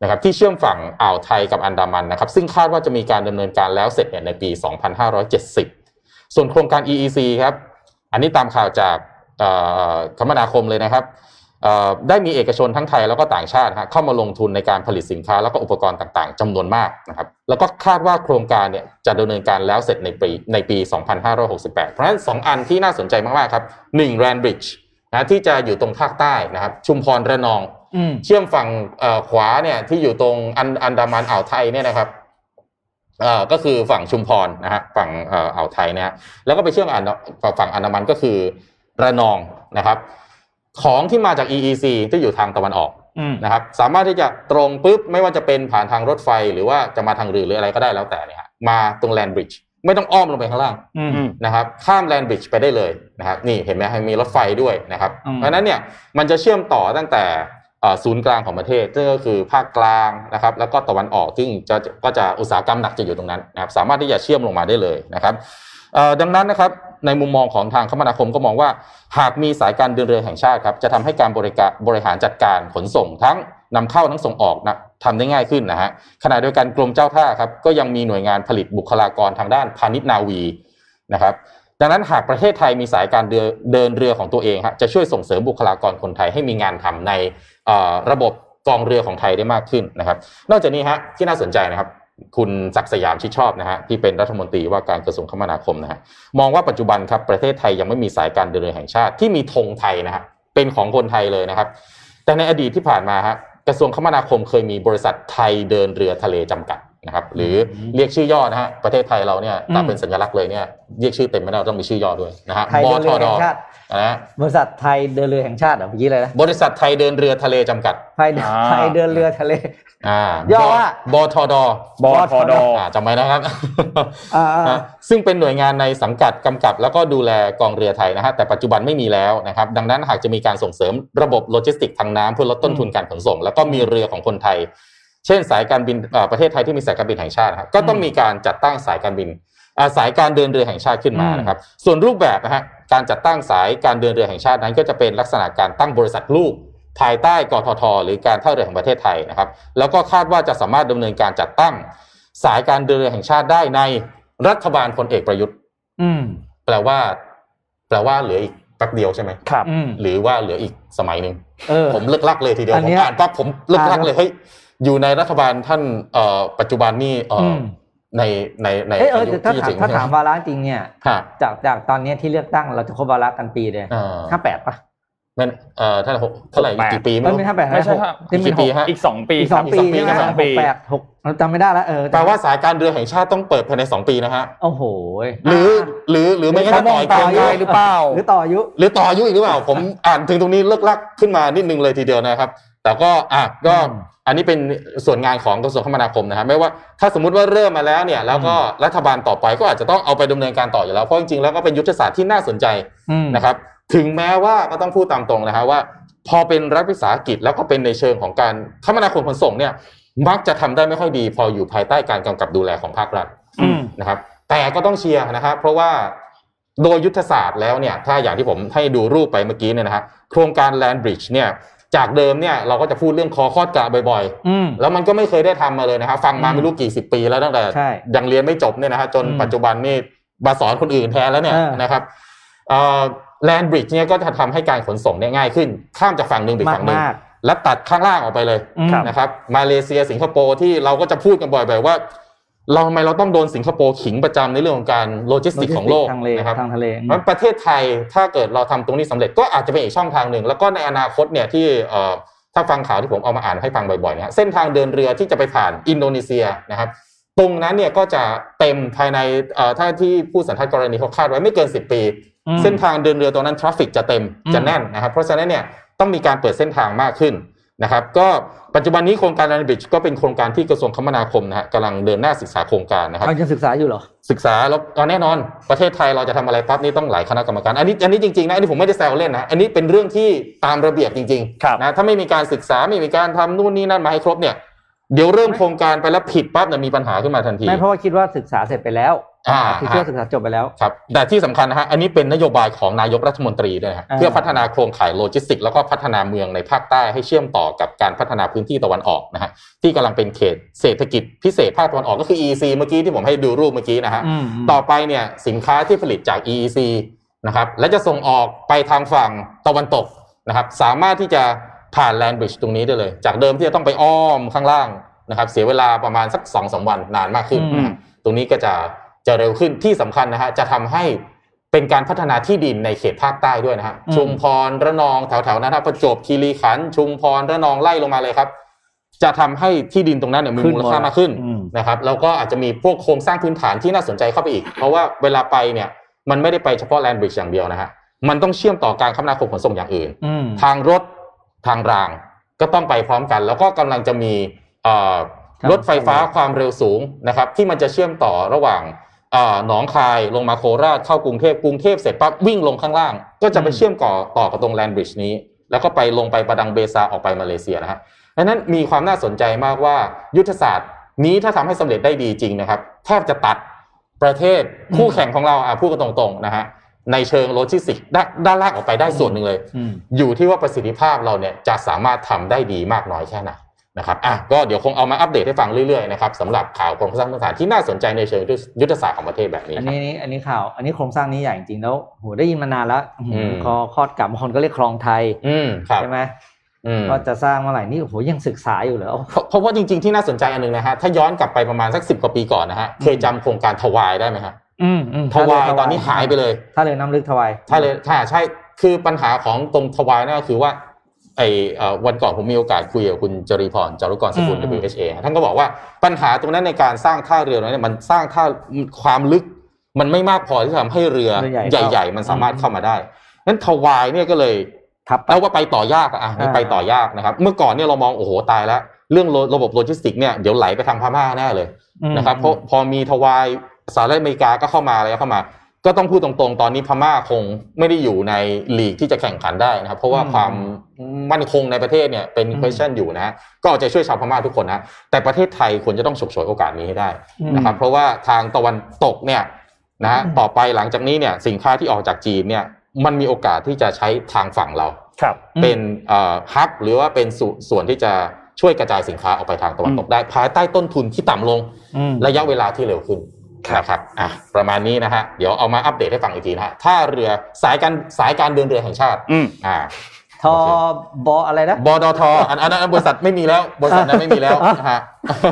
นะครับที่เชื่อมฝั่งอ่าวไทยกับอันดามันนะครับซึ่งคาดว่าจะมีการดำเนินการแล้วเสร็จเนี่ยในปี 2570 ส่วนโครงการ EEC ครับอันนี้ตามข่าวจากคมนาคมเลยนะครับได้มีเอกชนทั้งไทยแล้วก็ต่างชาติเข้ามาลงทุนในการผลิตสินค้าแล้วก็อุปกรณ์ต่างๆจำนวนมากนะครับแล้วก็คาดว่าโครงการเนี่ยจะดำเนินการแล้วเสร็จในปีในปี 2568 เพราะฉะนั้น 2 อันที่น่าสนใจมากๆครับ1 Rand Bridge นะที่จะอยู่ตรงภาคใต้นะครับชุมพรระนอง เชื่อมฝั่งเอ่อขวาเนี่ยที่อยู่ตรงอันอันดามันอ่าวไทยเนี่ยนะครับเอ่อก็คือฝั่งชุมพรนะฮะฝั่งเอ่ออ่าวไทยเนี่ยฮะแล้วก็ไปเชื่อมอันฝั่งอันดามันก็คือระนองนะครับ ของที่มาจาก EEC ที่อยู่ทางตะวันออกอืมนะครับสามารถที่จะตรงปุ๊บไม่ว่าจะเป็นผ่านทางรถไฟหรือว่าจะมาทางเรือหรืออะไรก็ได้แล้วแต่เนี่ยฮะมาตรงแลนบริดจ์ไม่ต้องอ้อมลงไปข้างล่างอืมนะครับข้ามแลนบริดจ์ไปได้เลยนะครับนี่เห็นไหมมีรถไฟด้วยนะครับอืมเพราะฉะนั้นเนี่ยมันจะเชื่อมต่อตั้งแต่เอ่อ ศูนย์กลางของประเทศซึ่งก็คือภาคกลางนะครับแล้วก็ตะวันออกซึ่งจะก็จะอุตสาหกรรมหนักจะอยู่ตรงนั้นนะครับสามารถที่จะเชื่อมลงมาได้เลยนะครับเอ่อดังนั้นนะครับในมุมมองของทางคมนาคมก็มองว่า หากมีสายการเดินเรือแห่งชาติครับจะทำให้การบริการบริหารจัดการขนส่งทั้งนำเข้าทั้งส่งออกนะทำได้ง่ายขึ้นนะฮะขณะเดียวกันกรมเจ้าท่าครับก็ยังมีหน่วยงานผลิตบุคลากรทางด้านพาณิชย์นาวีนะครับดังนั้นหากประเทศไทยมีสายการเดินเรือของตัวเองฮะจะช่วยส่งเสริมบุคลากรคนไทยให้มีงานทำใน ระบบกองเรือของไทยได้มากขึ้นนะครับ นอกจากนี้ฮะที่น่าสนใจนะครับ คุณศักสยามชิดชอบนะฮะที่เป็นรัฐมนตรีว่าการกระทรวงคมนาคมนะฮะมองว่าปัจจุบันครับประเทศไทยยังไม่มีสายการเดินเรือแห่งชาติที่มีธงไทยนะฮะเป็นของคนไทยเลยนะครับ แต่ในอดีตที่ผ่านมาฮะกระทรวงคมนาคมเคยมีบริษัทไทยเดินเรือทะเลจำกัด นะครับหรือเรียกชื่อย่อนะฮะประเทศไทยเราเนี่ยตามเป็นสัญลักษณ์เลยเนี่ยเรียกชื่อเต็มไม่ได้ต้องมีชื่อย่อด้วยนะฮะไทยเดินเรือแห่งชาตินะฮะบริษัทไทยเดินเรือแห่งชาติเหรอเมื่อกี้เลยนะบริษัทไทยเดินเรือทะเลจำกัดไทยเดินอ่าไทยเดินเรือทะเลอ่าย่อว่าบทดบอทอดออ่าจำไว้นะครับอ่านะซึ่งเป็นหน่วยงานในสังกัดกำกับ แล้วก็ดูแลกองเรือไทยนะฮะแต่ปัจจุบันไม่มีแล้วนะครับดังนั้นหากจะมีการส่งเสริมระบบโลจิสติกทางน้ำเพื่อลดต้นทุนการขนส่ง แล้วก็มีเรือของคนไทย เช่นสายการบินเอ่อประเทศไทยที่มีสายการบินแห่งชาตินะครับก็ต้องมีการจัดตั้งสายการบินอ่าสายการเดินเรือแห่งชาติขึ้นมานะครับ ส่วนรูปแบบนะฮะการจัดตั้งสายการเดินเรือแห่งชาตินั้น ก็จะเป็นลักษณะการตั้งบริษัทลูกภายใต้กททหรือการท่าเรือแห่งประเทศไทยนะครับ แล้วก็คาดว่าจะสามารถดำเนินการจัดตั้ง สายการเดินเรือแห่งชาติได้ในรัฐบาลพลเอกประยุทธ์ อืมแปลว่า แปลว่าเหลืออีกแป๊บเดียวใช่ไหมครับอืมหรือว่าเหลืออีกสมัยหนึ่งเออผมเลิกลักเลยทีเดียวอันผมเนี้ยอ่านปั๊บผมเลิกลักอ่านเลยเฮ้ย อยู่ในรัฐบาลท่านเอ่อปัจจุบันนี่เอ่ออมในในในเอยเอออายุแต่ถ้าที่ถามถึงถ้าถามวาระจริงเนี่ยฮะจากจากตอนเนี้ยที่เลือกตั้งเราจะครบวาระกันปีเลยเอ่อห้าแปดปะมันเอ่อเท่าไหร่หกเท่าไหร่อีกกี่ปีไม่ไม่รู้ไม่ห้าแปดไม่ใช่ครับที่กี่เป็นปีหกฮะอีกสองปีอีกสองครับปีอีกสองปีใช่ไหมสองปีหกแปดหกเราจำไม่ได้แล้วเออแปลว่าสายการเรือแห่งชาติต้องเปิดภายในสองปีนะฮะโอ้โหหรือหรือหรือไม่งั้นเขาก็มต่อองยต่อเกมได้หรือเปล่าหรือต่ออายุหรือต่ออายุอีกหรือเปล่าผมอ่านถึงตรงนี้เลิกลักขึ้นมานิดนึงเลยทีเดียวนะครับ แต่ก็อะก็อืมอันนี้เป็นส่วนงานของกระทรวงคมนาคมนะครับไม่ว่าถ้าสมมุติว่าเริ่มมาแล้วเนี่ย แล้วก็รัฐบาลต่อไปก็อาจจะต้องเอาไปดำเนินการต่ออยู่แล้ว เพราะจริงๆแล้วก็เป็นยุทธศาสตร์ที่น่าสนใจอืมนะครับ ถึงแม้ว่าก็ต้องพูดตามตรงนะฮะว่า พอเป็นรัฐวิสาหกิจแล้วก็เป็นในเชิงของการคมนาคมขนส่งเนี่ยมักจะทำได้ไม่ค่อยดี พออยู่ภายใต้การกำกับดูแลของภาครัฐอืมนะครับ แต่ก็ต้องเชียร์นะครับเพราะว่าโดยยุทธศาสตร์แล้วเนี่ยถ้าอย่างที่ผมให้ดูรูปไปเมื่อกี้เนี่ยนะฮะโครงการ Land Bridge เนี่ย จากเดิมเนี่ยเราก็จะพูดเรื่องคอคอดกะบ่อยอืมๆแล้วมันก็ไม่เคยได้ทำมาเลยนะครับ ฟังมาอืมไม่รู้กี่สิบปีแล้วตั้งแต่ใช่ยังเรียนไม่จบเนี่ยนะฮะจนอืมปัจจุบันนี่มาสอนคนอื่นแทนแล้วเนี่ยเออนะครับแลนบริดจ์เนี่ยก็จะทำให้การขนส่งเนี่ยง่ายขึ้น ข้ามจากฝั่งหนึ่งไปมากฝั่งหนึ่งมากและตัดข้างล่างออกไปเลยอืมนะครับ มาเลเซียสิงคโปร์ที่เราก็จะพูดกันบ่อยๆว่า เราทำไมเราต้องโดนสิงคโปร์ขิงประจำในเรื่องของการโลจิสติกของโลกทางเลนะครับทางทะเลเพราะฉะนั้นประเทศไทยถ้าเกิดเราทำตรงนี้สำเร็จก็อาจจะเป็นอีกช่องทางหนึ่ง แล้วก็ในอนาคตเนี่ยที่เอ่อถ้าฟังข่าวที่ผมเอามาอ่านให้ฟังบ่อยๆเนี่ยเส้นทางเดินเรือที่จะไปผ่านอินโดนีเซียนะครับ ตรงนั้นเนี่ยก็จะเต็มภายในเอ่อถ้าที่ผู้สันทัดกรณีเขาคาดไว้ไม่เกิน 10 ปีอืมเส้นทางเดินเรือตรงนั้น traffic จะเต็มอืมจะแน่นนะครับเพราะฉะนั้นเนี่ยต้องมีการเปิดเส้นทางมากขึ้น นะครับก็ปัจจุบันนี้โครงการ Land Bridge ก็เป็นโครงการที่กระทรวงคมนาคมนะฮะกำลังเดินหน้าศึกษาโครงการนะครับเอายังศึกษาอยู่เหรอ ศึกษาแล้วเอาแน่นอนประเทศไทยเราจะทำอะไรปั๊บนี่ต้องหลายคณะกรรมการอันนี้อันนี้จริงๆนะอันนี้ผมไม่ได้แซวเล่นนะอันนี้เป็นเรื่องที่ตามระเบียบจริงครับๆนะถ้าไม่มีการศึกษาไม่มีการทำนู่นนี่นั่นมาให้ครบเนี่ย เดี๋ยวเริ่มโครงการไปแล้วผิดปั๊บเนี่ยมีปัญหาขึ้นมาทันที ไม่เพราะว่าคิดว่าศึกษาเสร็จไปแล้วอ่าคือคิดว่าศึกษาจบไปแล้วครับแต่ที่สำคัญนะฮะอันนี้เป็นนโยบายของนายกรัฐมนตรีด้วยนะฮะอ่าเพื่อพัฒนาโครงข่ายโลจิสติกส์แล้วก็พัฒนาเมืองในภาคใต้ให้เชื่อมต่อกับการพัฒนาพื้นที่ตะวันออกนะฮะที่กำลังเป็นเขตเศรษฐกิจพิเศษภาคตะวันออกก็คือ EEC เมื่อกี้ที่ผมให้ดูรูปเมื่อกี้นะฮะอืมต่อไปเนี่ยสินค้าที่ผลิตจาก EEC นะครับและจะส่งออกไปทางฝั่งตะวันตกนะครับสามารถที่จะ ผ่านแลนบริดจ์ตรงนี้ได้เลย จากเดิมที่จะต้องไปอ้อมข้างล่างนะครับ เสียเวลาประมาณสัก2อสวันนานมากขึ้นอืมนะฮะตรงนี้ก็จะจะเร็วขึ้นที่สำคัญนะฮะจะทำให้เป็นการพัฒนาที่ดินในเขตภาคใต้ด้วยนะฮะอืมชุมพรระนองแถวๆนั้นนะประจวบคีรีขันธ์ชุมพรระนองไล่ลงมาเลยครับ จะทำให้ที่ดินตรงนั้นเนี่ยมีมูลค่ามากขึ้นอืมนะครับแล้วก็อาจจะมีพวกโครงสร้างพื้นฐานที่น่าสนใจเข้าไปอีก เพราะว่าเวลาไปเนี่ยมันไม่ได้ไปเฉพาะแลนบริดจ์อย่างเดียวนะฮะมันต้องเชื่อมต่อการคมนาคมขนส่งอย่างอื่นอืมทางรถ ทางราง ก็ต้องไปพร้อมกัน แล้วก็กำลังจะมีเอ่อครับรถไฟฟ้าความเร็วสูงนะครับ ที่มันจะเชื่อมต่อระหว่างเอ่อหนองคายลงมาโคราชเข้ากรุงเทพกรุงเทพเสร็จปั๊บวิ่งลงข้างล่าง ก็จะไปเชื่อมต่อต่อกับตรงแลนบริดจ์นี้ แล้วก็ไปลงไปปาดังเบซาร์ออกไปมาเลเซียนะฮะดังนั้นมีความน่าสนใจมากว่ายุทธศาสตร์นี้ถ้าทำให้สำเร็จได้ดีจริงนะครับ แทบจะตัดประเทศคู่แข่งของเราอะพูดกันตรงๆนะฮะ ในเชิงโลจิสติกส์ด้านด้านล่างออกไปได้ส่วนหนึ่งเลยอืมอยู่ที่ว่าประสิทธิภาพเราเนี่ยจะสามารถทำได้ดีมากน้อยแค่ไหนนะครับอะก็เดี๋ยวคงเอามาอัปเดตให้ฟังเรื่อยๆนะครับสำหรับข่าวโครงสร้างพื้นฐานที่น่าสนใจในเชิงยุทธศาสตร์ของประเทศแบบนี้ ครับอันนี้นี่อันนี้ข่าว อันนี้โครงสร้างนี้ใหญ่จริงๆแล้วโหได้ยินมานานแล้วอื้อหืมคอคอดกระบางคนก็เรียกคลองไทยอืมครับใช่ไหมอืมก็จะสร้างเมื่อไหร่นี่โอ้โหยังศึกษาอยู่เหรอเพราะเพราะว่าจริงๆที่น่าสนใจอันหนึงนะฮะถ้าย้อนกลับไปประมาณสักสิบกว่าปีก่อนนะฮะเคยจำโครงการทวายได้ไหมฮะอืมอืม ทวายตอนนี้หายไปเลยถ้าเรือน้ำลึกทวายถ้าเลยถ้าใช่ คือปัญหาของตรงทวายนั่นก็คือว่าไอเอ่อวันก่อนผมมีโอกาสคุยกับคุณจริพรจารุกรสกุลอืม WHA ท่านก็บอกว่าปัญหาตรงนั้นในการสร้างท่าเรือนั้นเนยมันสร้างท่าความลึก มันไม่มากพอที่จะทำให้เรือเรือใหญ่ใหญ่ ๆ มันสามารถเข้ามาได้นั้นทวายเนี่ยก็เลยทับไปเอาว่าไปต่อยากอะอะนี่อ่าไปต่อยากนะครับ เมื่อก่อนเนี่ยเรามองโอ้โหตายแล้วเรื่องโลระบบโลจิสติกเนี่ยเดี๋ยวไหลไปทางพม่าแน่เลยอืมนะครับเพราะพอมีทวาย สหรัฐอเมริกาก็เข้ามาอะไรเข้ามา ก็ต้องพูดตรงๆ ตอนนี้พม่าคงไม่ได้อยู่ในลีกที่จะแข่งขันได้นะครับ เพราะว่าอืมความมั่นคงในประเทศเนี่ยเป็นอืม question อยู่นะฮะก็เอาใจช่วยชาวพม่าทุกคนนะแต่ประเทศไทยควรจะต้องฉกฉวยโอกาสนี้ให้ได้อืมนะครับ เพราะว่าทางตะวันตกเนี่ยนะฮะอืมต่อไปหลังจากนี้เนี่ยสินค้าที่ออกจากจีนเนี่ยมันมีโอกาสที่จะใช้ทางฝั่งเราครับเป็นเอ่อฮับหรือว่าเป็นส่วนส่วนที่จะช่วยกระจายสินค้าออกไปทางตะวันตกได้ ภายใต้ต้นทุนที่ต่ำลงอืมระยะเวลาที่เร็วขึ้นครับ นะครับอะประมาณนี้นะฮะเดี๋ยวเอามาอัปเดตให้ฟังอีกทีนะฮะท่าเรือสายการสายการเดินเรือแห่งชาติอืมอ่าทอบออะไรนะบดทอันอันนั้นบริษัทไม่มีแล้วบริษัทนั้นไม่มีแล้วนะฮะ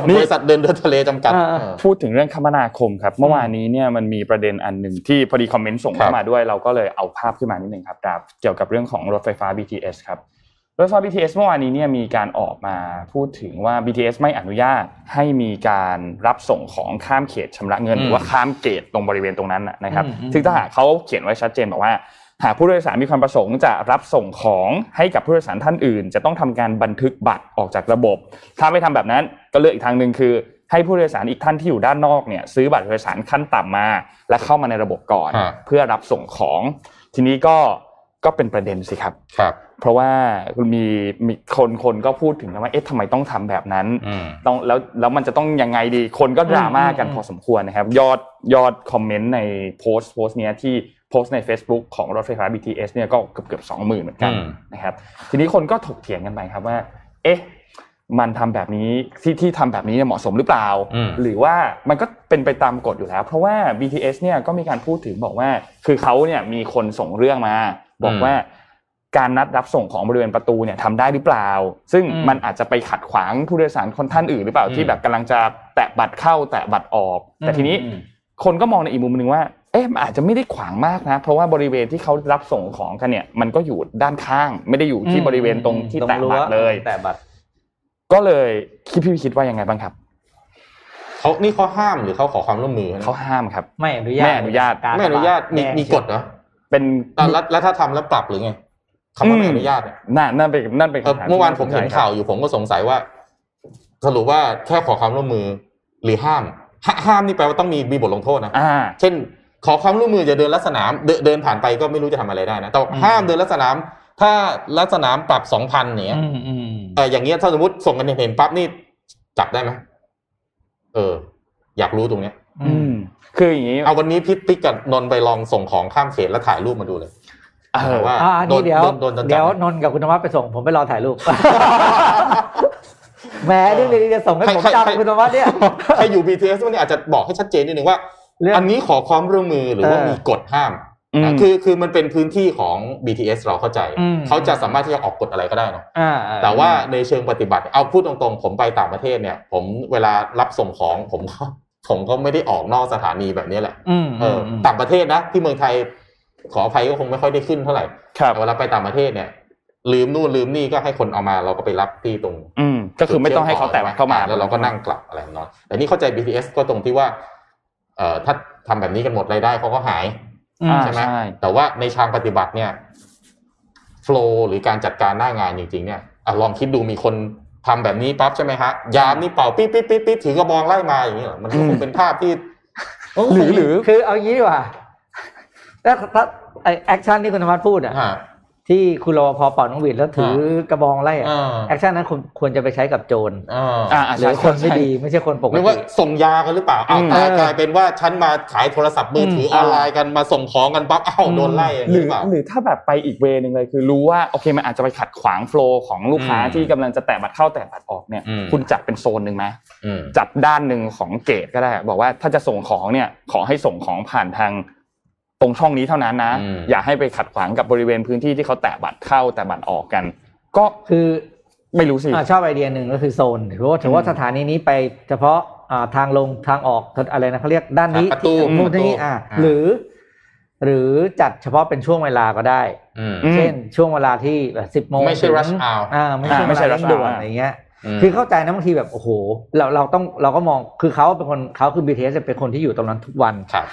นี่บริษัทเดินเรือทะเลจำกัดอ่าเออพูดถึงเรื่องคมนาคมครับ เมื่อวานนี้เนี่ยมันมีประเด็นอันหนึ่งที่พอดีคอมเมนต์ส่งครัเข้าบมาด้วยเราก็เลยเอาภาพขึ้นมานิดนึงครับดาบเกี่ยวกับเรื่องของรถไฟฟ้า BTS ครับ รถไฟฟ้า BTS เมื่อวานนี้เนี่ยมีการออกมาพูดถึงว่า BTS ไม่อนุญาตให้มีการรับส่งของข้ามเขตชำระเงินอืมหรือว่าข้ามเกตตรงบริเวณตรงนั้นนะนะครับอืมอืมซึ่งถ้าหากเขาเขียนไว้ชัดเจนบอกว่า หากผู้โดยสารมีความประสงค์จะรับส่งของให้กับผู้โดยสารท่านอื่น จะต้องทำการบันทึกบัตรออกจากระบบ ถ้าไม่ทำแบบนั้นก็เลือกอีกทางหนึ่งคือให้ผู้โดยสารอีกท่านที่อยู่ด้านนอกเนี่ยซื้อบัตรโดยสารขั้นต่ำมา และเข้ามาในระบบก่อนฮะเพื่อรับส่งของ ทีนี้ก็ก็เป็นประเด็นสิครับครับ เพราะว่ามีมีคนคนก็พูดถึงนะว่าเอ๊ะทำไมต้องทำแบบนั้นอืมต้องแล้วแล้วมันจะต้องยังไงดีคนก็ดราม่ากันอืมพอสมควรนะครับ ยอดยอดคอมเมนต์ในโพสต์โพสต์เนี้ยที่โพสต์ใน Facebook ของรถไฟฟ้า BTS เนี่ยก็เกือบเกือบสองหมื่นเหมือนกันอืมนะครับ ทีนี้คนก็ถกเถียงกันไปครับว่า เอ๊ะมันทำแบบนี้ที่ที่ทำแบบนี้เนี่ยเหมาะสมหรือเปล่าอืมหรือว่ามันก็เป็นไปตามกฎอยู่แล้ว เพราะว่า BTS เนี่ยก็มีการพูดถึงบอกว่า คือเขาเนี่ยมีคนส่งเรื่องมา บอกว่า การนัดรับส่งของบริเวณประตูเนี่ยทำได้หรือเปล่า ซึ่งอืมมันอาจจะไปขัดขวางผู้โดยสารคนท่านอื่นหรือเปล่าอืมที่แบบกำลังจะแตะบัตรเข้าแตะบัตรออก แต่ทีนี้อืมคนก็มองในอีกมุมหนึ่งว่าเอ๊ะมันอาจจะไม่ได้ขวางมากนะ เพราะว่าบริเวณที่เขารับส่งของกันเนี่ย มันก็อยู่ด้านข้าง ไม่ได้อยู่ที่บริเวณตรงที่แตะบัตรเลยแต่บัตรก็เลยคิดพี่คิดว่ายังไงบ้างครับเขานี่เขาห้ามหรือเขาขอความร่วมมือนะเขาห้ามครับ ไม่อนุญาตไม่อนุญาตกรไม่อนุญาตมีแดงมีกฎเหรอเป็นอะแล้วแล้วถ้าทำแล้วปรับหรือไง คำว่าไม่อนุญาตเนี่ยน่านั่นเป็นนั่นเป็นเอ่อคำถามเมื่อวานที่ผมเห็นสใจข่าวอยู่ผมก็สงสัยว่าสรุปว่าแค่ขอความร่วมมือหรือห้าม ห้าห้ามนี่แปลว่าต้องมีมีบทลงโทษนะอ่าเช่น ขอความร่วมมือจะเดินลัดสนามเดินเดินผ่านไปก็ไม่รู้จะทำอะไรได้นะแต่ห้ามเดินลัดสนาม ถ้าลัดสนามปรับสองพันเนี้ยอืมอืมเอออย่างเงี้ยถ้าสมมติส่งกันเห็นๆปั๊บนี่จับได้ไหมเออ อยากรู้ตรงเนี้ย อือืมมคืออย่างนี้ เอาวันนี้พิติ๊กกับนนท์ไปลองส่งของข้ามเขตแล้วถ่ายรูปมาดูเลย เออว่าอ่าโดนี่นเดี๋ยวโดนโดนจนจับเดี๋ยวนนท์กับคุณธวัฒน์ไปส่ง ผมไปรอถ่ายรูปแหมเรื่องนี้จะส่งให้ผมใครใครจำคุณธวัฒน์เนี่ยใครอยู่ BTS วันนี้อาจจะบอกให้ชัดเจนนิดนึงว่าเรื่องอันนี้ขอความร่วมมือหรือว่าเออมีกฎห้ามอืมนะคือคือมันเป็นพื้นที่ของ BTS เราเข้าใจอืมเขาจะสามารถที่จะออกกฎอะไรก็ได้เนาะอ่าแต่ว่าในเชิงปฏิบัติ เอาพูดตรงๆ ผมไปต่างประเทศเนี่ย ผมเวลารับส่งของผมก็ผมก็ไม่ได้ออกนอกสถานีแบบนี้แหละอืมเอออต่างประเทศนะ ที่เมืองไทย ขออภัยก็คงไม่ค่อยได้ขึ้นเท่าไหร่ครับแต่เวลาไปต่างประเทศเนี่ย ลืมนู่นลืมนี่ก็ให้คนเอามาเราก็ไปรับที่ตรง อืมก็คือไม่ต้องให้เขาแตะบัตรเข้ามาแล้วเราก็นั่งกลับอะไรเนาะแต่นี่เข้าใจ BTS ก็ตรงที่ว่า เอ่อถ้าทำแบบนี้กันหมดรายได้เขาก็หายอืมอ่าใช่ไหมใช่แต่ว่าในทางปฏิบัติเนี่ยโฟล์หรือการจัดการหน้างานจริง ๆ เนี่ยอะลองคิดดูมีคนทำแบบนี้ปั๊บใช่ไหมฮะยามนี่เป่าปิ๊ดปิ๊ดปิ๊ดปิ๊ดถือกระบองไล่มาอย่างนี้เหรอมันก็คงเป็นภาพที่หรือหรือคือเอางี้ดีกว่า ถ้าถ้าไอ้ action ที่คุณธวัฒน์พูดอะฮะที่คุณรปภเป่านกหวีดแล้วถือกระบองไล่อะอ่า action นั้นควรควรจะไปใช้กับโจรอ่าอ่าหรือคนไม่ดีไม่ใช่คนปกติหรือว่าส่งยากันหรือเปล่าอ้าวอืมกลายกลายเป็นว่าฉันมาขายโทรศัพท์มือถืออืมออนไลน์กันมาส่งของกันปั๊บอ้าวโดนไล่อย่างหรืนี้หอรือเปล่าหรือถ้าแบบไปอีก way นึงเลยคือรู้ว่าโอเคมันอาจจะไปขัดขวาง flow ของลูกค้าอืมที่กำลังจะแตะบัตรเข้าแตะบัตรออกเนี่ยอืมคุณจัดเป็นโซนหนึ่งไหมอืมจัดด้านหนึ่งของ gate ก็ได้ บอกว่าถ้าจะส่งของเนี่ยขอให้ส่งของผ่านทาง ตรงช่องนี้เท่านั้นนะอืมอย่าให้ไปขัดขวางกับบริเวณพื้นที่ที่เขาแตะบัตรเข้าแตะบัตรออกกัน ก็คือไม่รู้สิอ่าชอบไอเดียหนึ่งก็คือโซนถือว่าถือว่าอืมสถานีนี้ไปเฉพาะอ่าทางลงทางออกอะไรนะเขาเรียกด้านนี้ประตูที่มุมประตูนี้อ่าอ่าหรือ หรือจัดเฉพาะเป็นช่วงเวลาก็ได้อืมอืมเช่นช่วงเวลาที่สิบโมงไม่ใช่ถึง rush hour อ่าไม่ใช่อ่าไม่ไม่ใช่ใช่ rush ด่วน hour อะไรเงี้ยมคือเข้าใจนะบางทีแบบโอ้โห เราเราต้องเราก็มองคือเขาเป็นคนเขาคือ BTS เป็นคนที่อยู่ตรงนั้นทุกวันครับ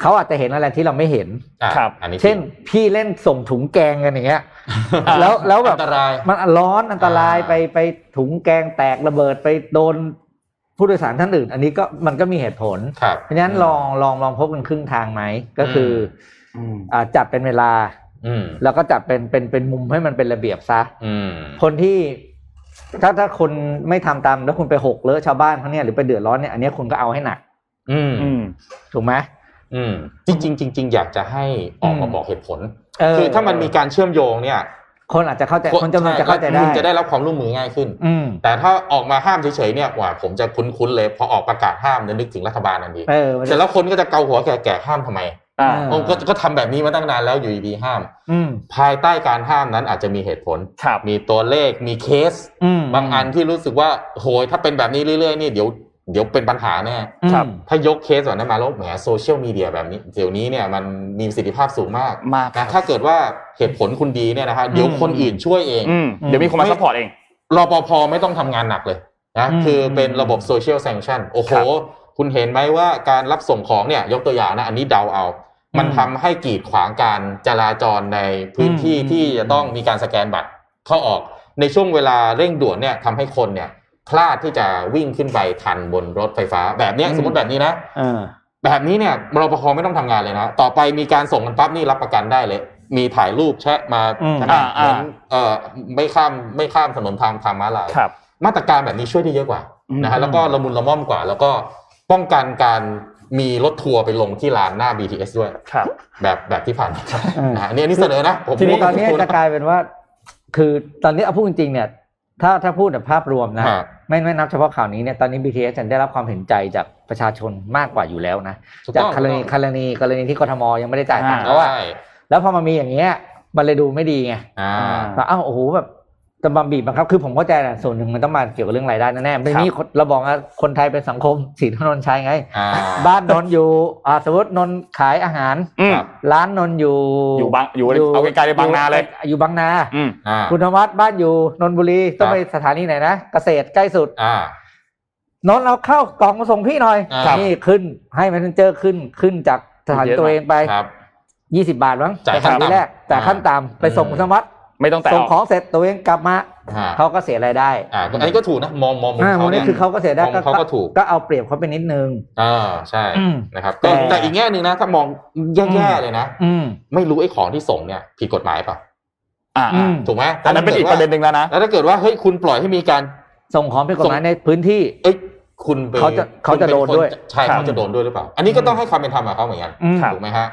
เขาอาจจะเห็นอะไรที่เราไม่เห็นอะครับ อันนี้เช่น พี่เล่นส่งถุงแกงกันอย่างเงี้ย แล้วแล้วแบบอันตรายมันร้อนอันตรายอ่าไปไปถุงแกงแตกระเบิดไปโดนผู้โดยสารท่านอื่น อันนี้ก็มันก็มีเหตุผลครับเพราะฉะนั้นลองลองลองพบกันครึ่งทางไหมก็คือออืมอ่าจัดเป็นเวลาอืมแล้วก็จัดเป็นเป็นเป็นมุมให้มันเป็นระเบียบซะอืมคนที่ถ้าถ้าคนไม่ทำตามแล้วคุณไปหกเลอะชาวบ้านเขาเนี่ยหรือไปเดือดร้อนเนี่ยอันเนี้ยคุณก็เอาให้หนัก อืมอืมถูกไหม อืมจริงๆจริงๆอยากจะให้ออกมาอืมบอกเหตุผลเคือถ้ามันมีการเชื่อมโยงเนี่ยคนอาจจะเข้าใจคนจำนวนจะเข้าใจแล้ได้วคุณจะได้รับความร่วมมือง่ายขึ้นอืมแต่ถ้าออกมาห้ามเฉยๆเนี่ยว่าผมจะคุ้นๆเลยพอออกประกาศห้ามเนี่ยนึกถึงรัฐบาลทันทีเออมันเสร็จแล้วคนก็จะเกาหัวแก่ๆห้ามทำไมอ่าเออผมก็ก็ทำแบบนี้มาตั้งนานแล้วอยู่ดีๆห้ามอืมภายใต้การห้ามนั้นอาจจะมีเหตุผลครับมีตัวเลขมีเคสอืมบางอันที่รู้สึกว่าโหยถ้าเป็นแบบนี้เรื่อยๆนี่เดี๋ยว เดี๋ยวเป็นปัญหาแน่ครับอืมถ้ายกเคสแบบนั้นมาแล้วแหมโซเชียลมีเดียแบบนี้ เดี๋ยวนี้เนี่ยมันมีประสิทธิภาพสูงมากมากนะครับถ้าเกิดว่าเหตุผลคุณดีเนี่ยนะฮะเดี๋ยวคนอื่นช่วยเองอืมเดี๋ยวมีคนมา support เองรปภไม่ต้องทำงานหนักเลยนะอืมคือเป็นระบบ social sanction โอ้โหครับคุณเห็นไหมว่าการรับส่งของเนี่ยยกตัวอย่างนะอันนี้เดาเอา มันอืมทำให้กีดขวางการจราจรในพื้นที่อืมที่จะต้องมีการสแกนบัตรเข้าออกในช่วงเวลาเร่งด่วนเนี่ยทำให้คนเนี่ย พลาดที่จะวิ่งขึ้นไปทันบนรถไฟฟ้า แบบเนี้ยอืมสมมติแบบนี้นะเออแบบนี้เนี่ยรปภไม่ต้องทำงานเลยนะต่อไปมีการส่งกันปั๊บนี่รับประกันได้เลย มีถ่ายรูปแชะมาอืมใช่ไหมอ่าเหมือนอ่าเอ่อไม่ข้ามไม่ข้ามถนนทางทางม้าลายครับมาตรการแบบนี้ช่วยได้เยอะกว่าอืมนะฮะแล้วก็ละมุนละม่อมกว่า แล้วก็ป้องกันการมีรถทัวร์ไปลงที่ลานหน้า BTS ด้วยครับแบบแบบที่ผ่านมาเออนะฮะอันนี่อันนี้เสนอนะผมทีนี้ผมตอนนี้ผมจะกลายเป็นว่า คือตอนนี้เอาพูดจริงๆเนี่ย ถ้าถ้าพูดแบบภาพรวมนะฮะไม่ไม่นับเฉพาะข่าวนี้เนี่ยตอนนี้ BTS จะได้รับความเห็นใจจากประชาชนมากกว่าอยู่แล้วนะถูกจากต้องกรณีถูกต้องกรณีกรณีที่กทมยังไม่ได้จ่ายตังค์อ่าแล้วอะใช่แล้วพอมามีอย่างเงี้ยมันเลยดูไม่ดีไงอ่าว่าอ้าวโอ้โหแบบ จะมาบีบบังคับคือผมเข้าใจแหละส่วนหนึ่งมันต้องมาเกี่ยวกับเรื่องรายได้แน่ๆไม่นี่คนเราบอกว่าคนไทยเป็นสังคมสีถนนชัยไงอ่าบ้านนนท์อยู่อ่าสมมตินนท์ขายอาหารอืมครับร้านนนท์อยู่อยู่บางอยู่เอาไกลๆไปบางนาเลย อยู่บางนาอืมอ่าคุณธวัฒน์บ้านอยู่นนทบุรีต้องไปสถานีไหนนะเกษตรใกล้สุดอ่านนท์เอาเข้ากล่องมาส่งพี่หน่อยครับนี่ขึ้นให้มันเจอขึ้นขึ้นจากสถานีตัวเองไปครับยี่สิบาทมั้งจ่ายสถานีขั้นต่ำแรกแต่ายอ่าขั้นต่ำไปส่งอืมคุณธวัฒน์ ไม่ต้องแต่ส่งออกของเสร็จตัวเองกลับมาอ่าเขาก็เสียรายได้อ่าอันนี้ก็ถูกนะมองมองมุมอ่าเขาโมเนี่นี่ยคือเขาก็เสียได้มองเขาก็ถูกก็เอาเปรียบเขาไปนิดนึงอ่าใช่อืมนะครับแต่ก็แต่อีกแง่หนึ่งนะถ้ามองแย่ๆเลยนะอืมไม่รู้ไอ้ของที่ส่งเนี่ยผิดกฎหมายเปล่าอ่าอืมถูกไหมอันนั้นเป็นอีกประเด็นหนึ่งแล้วนะแล้วถ้าเกิดว่าเฮ้ยคุณปล่อยให้มีการส่งของเป็นกฎหมายในพื้นที่ เอ้ยคุณไปเขาจะเขาจะคุณป็โดนด้วยคใช่ครับเขาจะโดนด้วยหรือเปล่า อันนี้ก็ต้องให้ความเป็นธรรมกับเขาเหมือนกันอืมครับถูกไหมฮะ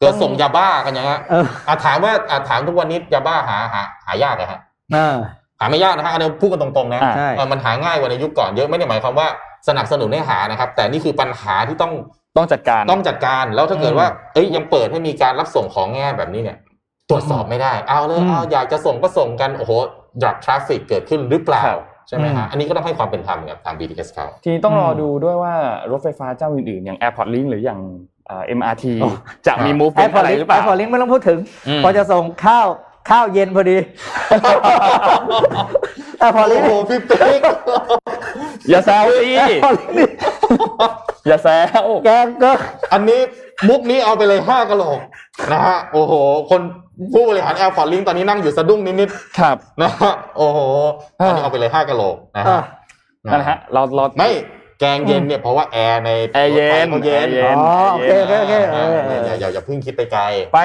เกิดส่งยาบ้ากันอย่างเงี้ยเอออะถามว่าอะถามทุกวันนี้ยาบ้าหาหาหายากนะฮะเออหาไม่ยากนะฮะอันนี้พูดกันตรงๆนะอ่าใช่เออมันหาง่ายกว่าในยุคก่อนเยอะไม่ได้หมายความว่าสนับสนุนให้หานะครับ แต่นี่คือปัญหาที่ต้องต้องจัดการต้องจัดการแล้วถ้าเกิดว่าเอ้ยยังเปิดให้มีการรับส่งของง่ายแบบนี้เนี่ย ตรวจสอบไม่ได้เอาเลยอืมเอาอยากจะส่งก็ส่งกันโอ้โห drug traffic เกิดขึ้นหรือเปล่าครับใช่ไหมฮะอืมอันนี้ก็ต้องให้ความเป็นธรรมกับทาง BTS เขาทีนี้ต้องรออืมดูด้วยว่ารถไฟฟ้าเจ้าอื่นๆ อย่าง Airport Link หรืออย่างเอ่อ MRT โอ้จะมี move Airport Rail Link หรือเปล่า Airport Link ไม่ต้องพูดถึงอืมพอจะส่งข้าวข้าวเย็นพอดี Airport Link โอ้โหพี่เป๊กอย่าแซวสิ Airport Link นี่อย่าแซวแกงก็อันนี้มุกนี้เอาไปเลยห้ากะโหลกนะฮะโอ้โห คนผู้บริหาร Airport Link ตอนนี้นั่งอยู่สะดุ้งนิดๆครับนะฮะโอ้โหอันนี้เอาไปเลยห้ากะโหลกนะอะฮะนั่นแหละฮะเราเราไม่ แกงเย็นเนี่ยเพราะว่าแอร์ในแอร์เย็นรถไฟเขาเย็นแอร์เย็นอ๋อโอเคโอเคโอเคเอออย่าอย่าอย่าอย่าเพิ่งคิดไปไกล ไป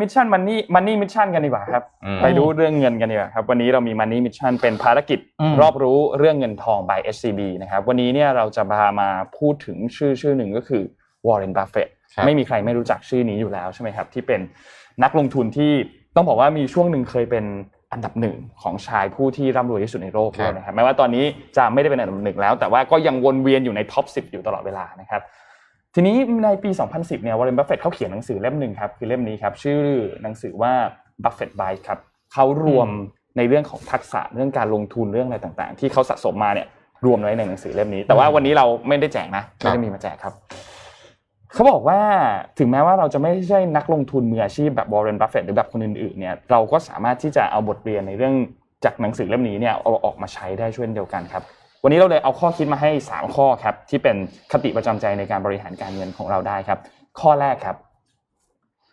Mission Money Money Mission กันดีกว่าครับอืมไปดูเรื่องเงินกันดีกว่าครับ วันนี้เรามี Money Mission เป็นภารกิจอืมรอบรู้เรื่องเงินทอง by SCB นะครับ วันนี้เนี่ยเราจะพามาพูดถึงชื่อชื่อหนึ่งก็คือ Warren Buffett ครับไม่มีใครไม่รู้จักชื่อนี้อยู่แล้วใช่ไหมครับ ที่เป็นนักลงทุนที่ต้องบอกว่ามีช่วงหนึ่งเคยเป็น อันดับหนึ่งของชายผู้ที่ร่ำรวยที่สุดในโลกด้วยนะครับแม้ว่าตอนนี้จะไม่ได้เป็นอันดับหนึ่งแล้ว แต่ว่าก็ยังวนเวียนอยู่ใน top 10 อยู่ตลอดเวลานะครับทีนี้ในปี 2010 เนี่ย Warren Buffett เขาเขียนหนังสือเล่มหนึ่งครับคือเล่มนี้ครับชื่อหนังสือว่า Buffett Bites ครับเขารวมในเรื่องของทักษะเรื่องการลงทุนเรื่องอะไรต่างๆ ที่เขาสะสมมาเนี่ยรวมไว้ในหนังสือเล่มนี้ แต่ว่าวันนี้เราไม่ได้แจกนะไม่ได้มีมาแจกครับ เขาบอกว่าถึงแม้ว่าเราจะไม่ใช่นักลงทุนมืออาชีพแบบ Warren Buffett หรือแบบคนอื่นๆเนี่ยเราก็สามารถที่จะเอาบทเรียนในเรื่องจากหนังสือเล่มนี้เนี่ยเอาออกมาใช้ได้เช่นเดียวกันครับ วันนี้เราเลยเอาข้อคิดมาให้ 3 ข้อครับที่เป็นคติประจำใจในการบริหารการเงินของเราได้ครับ ข้อแรกครับ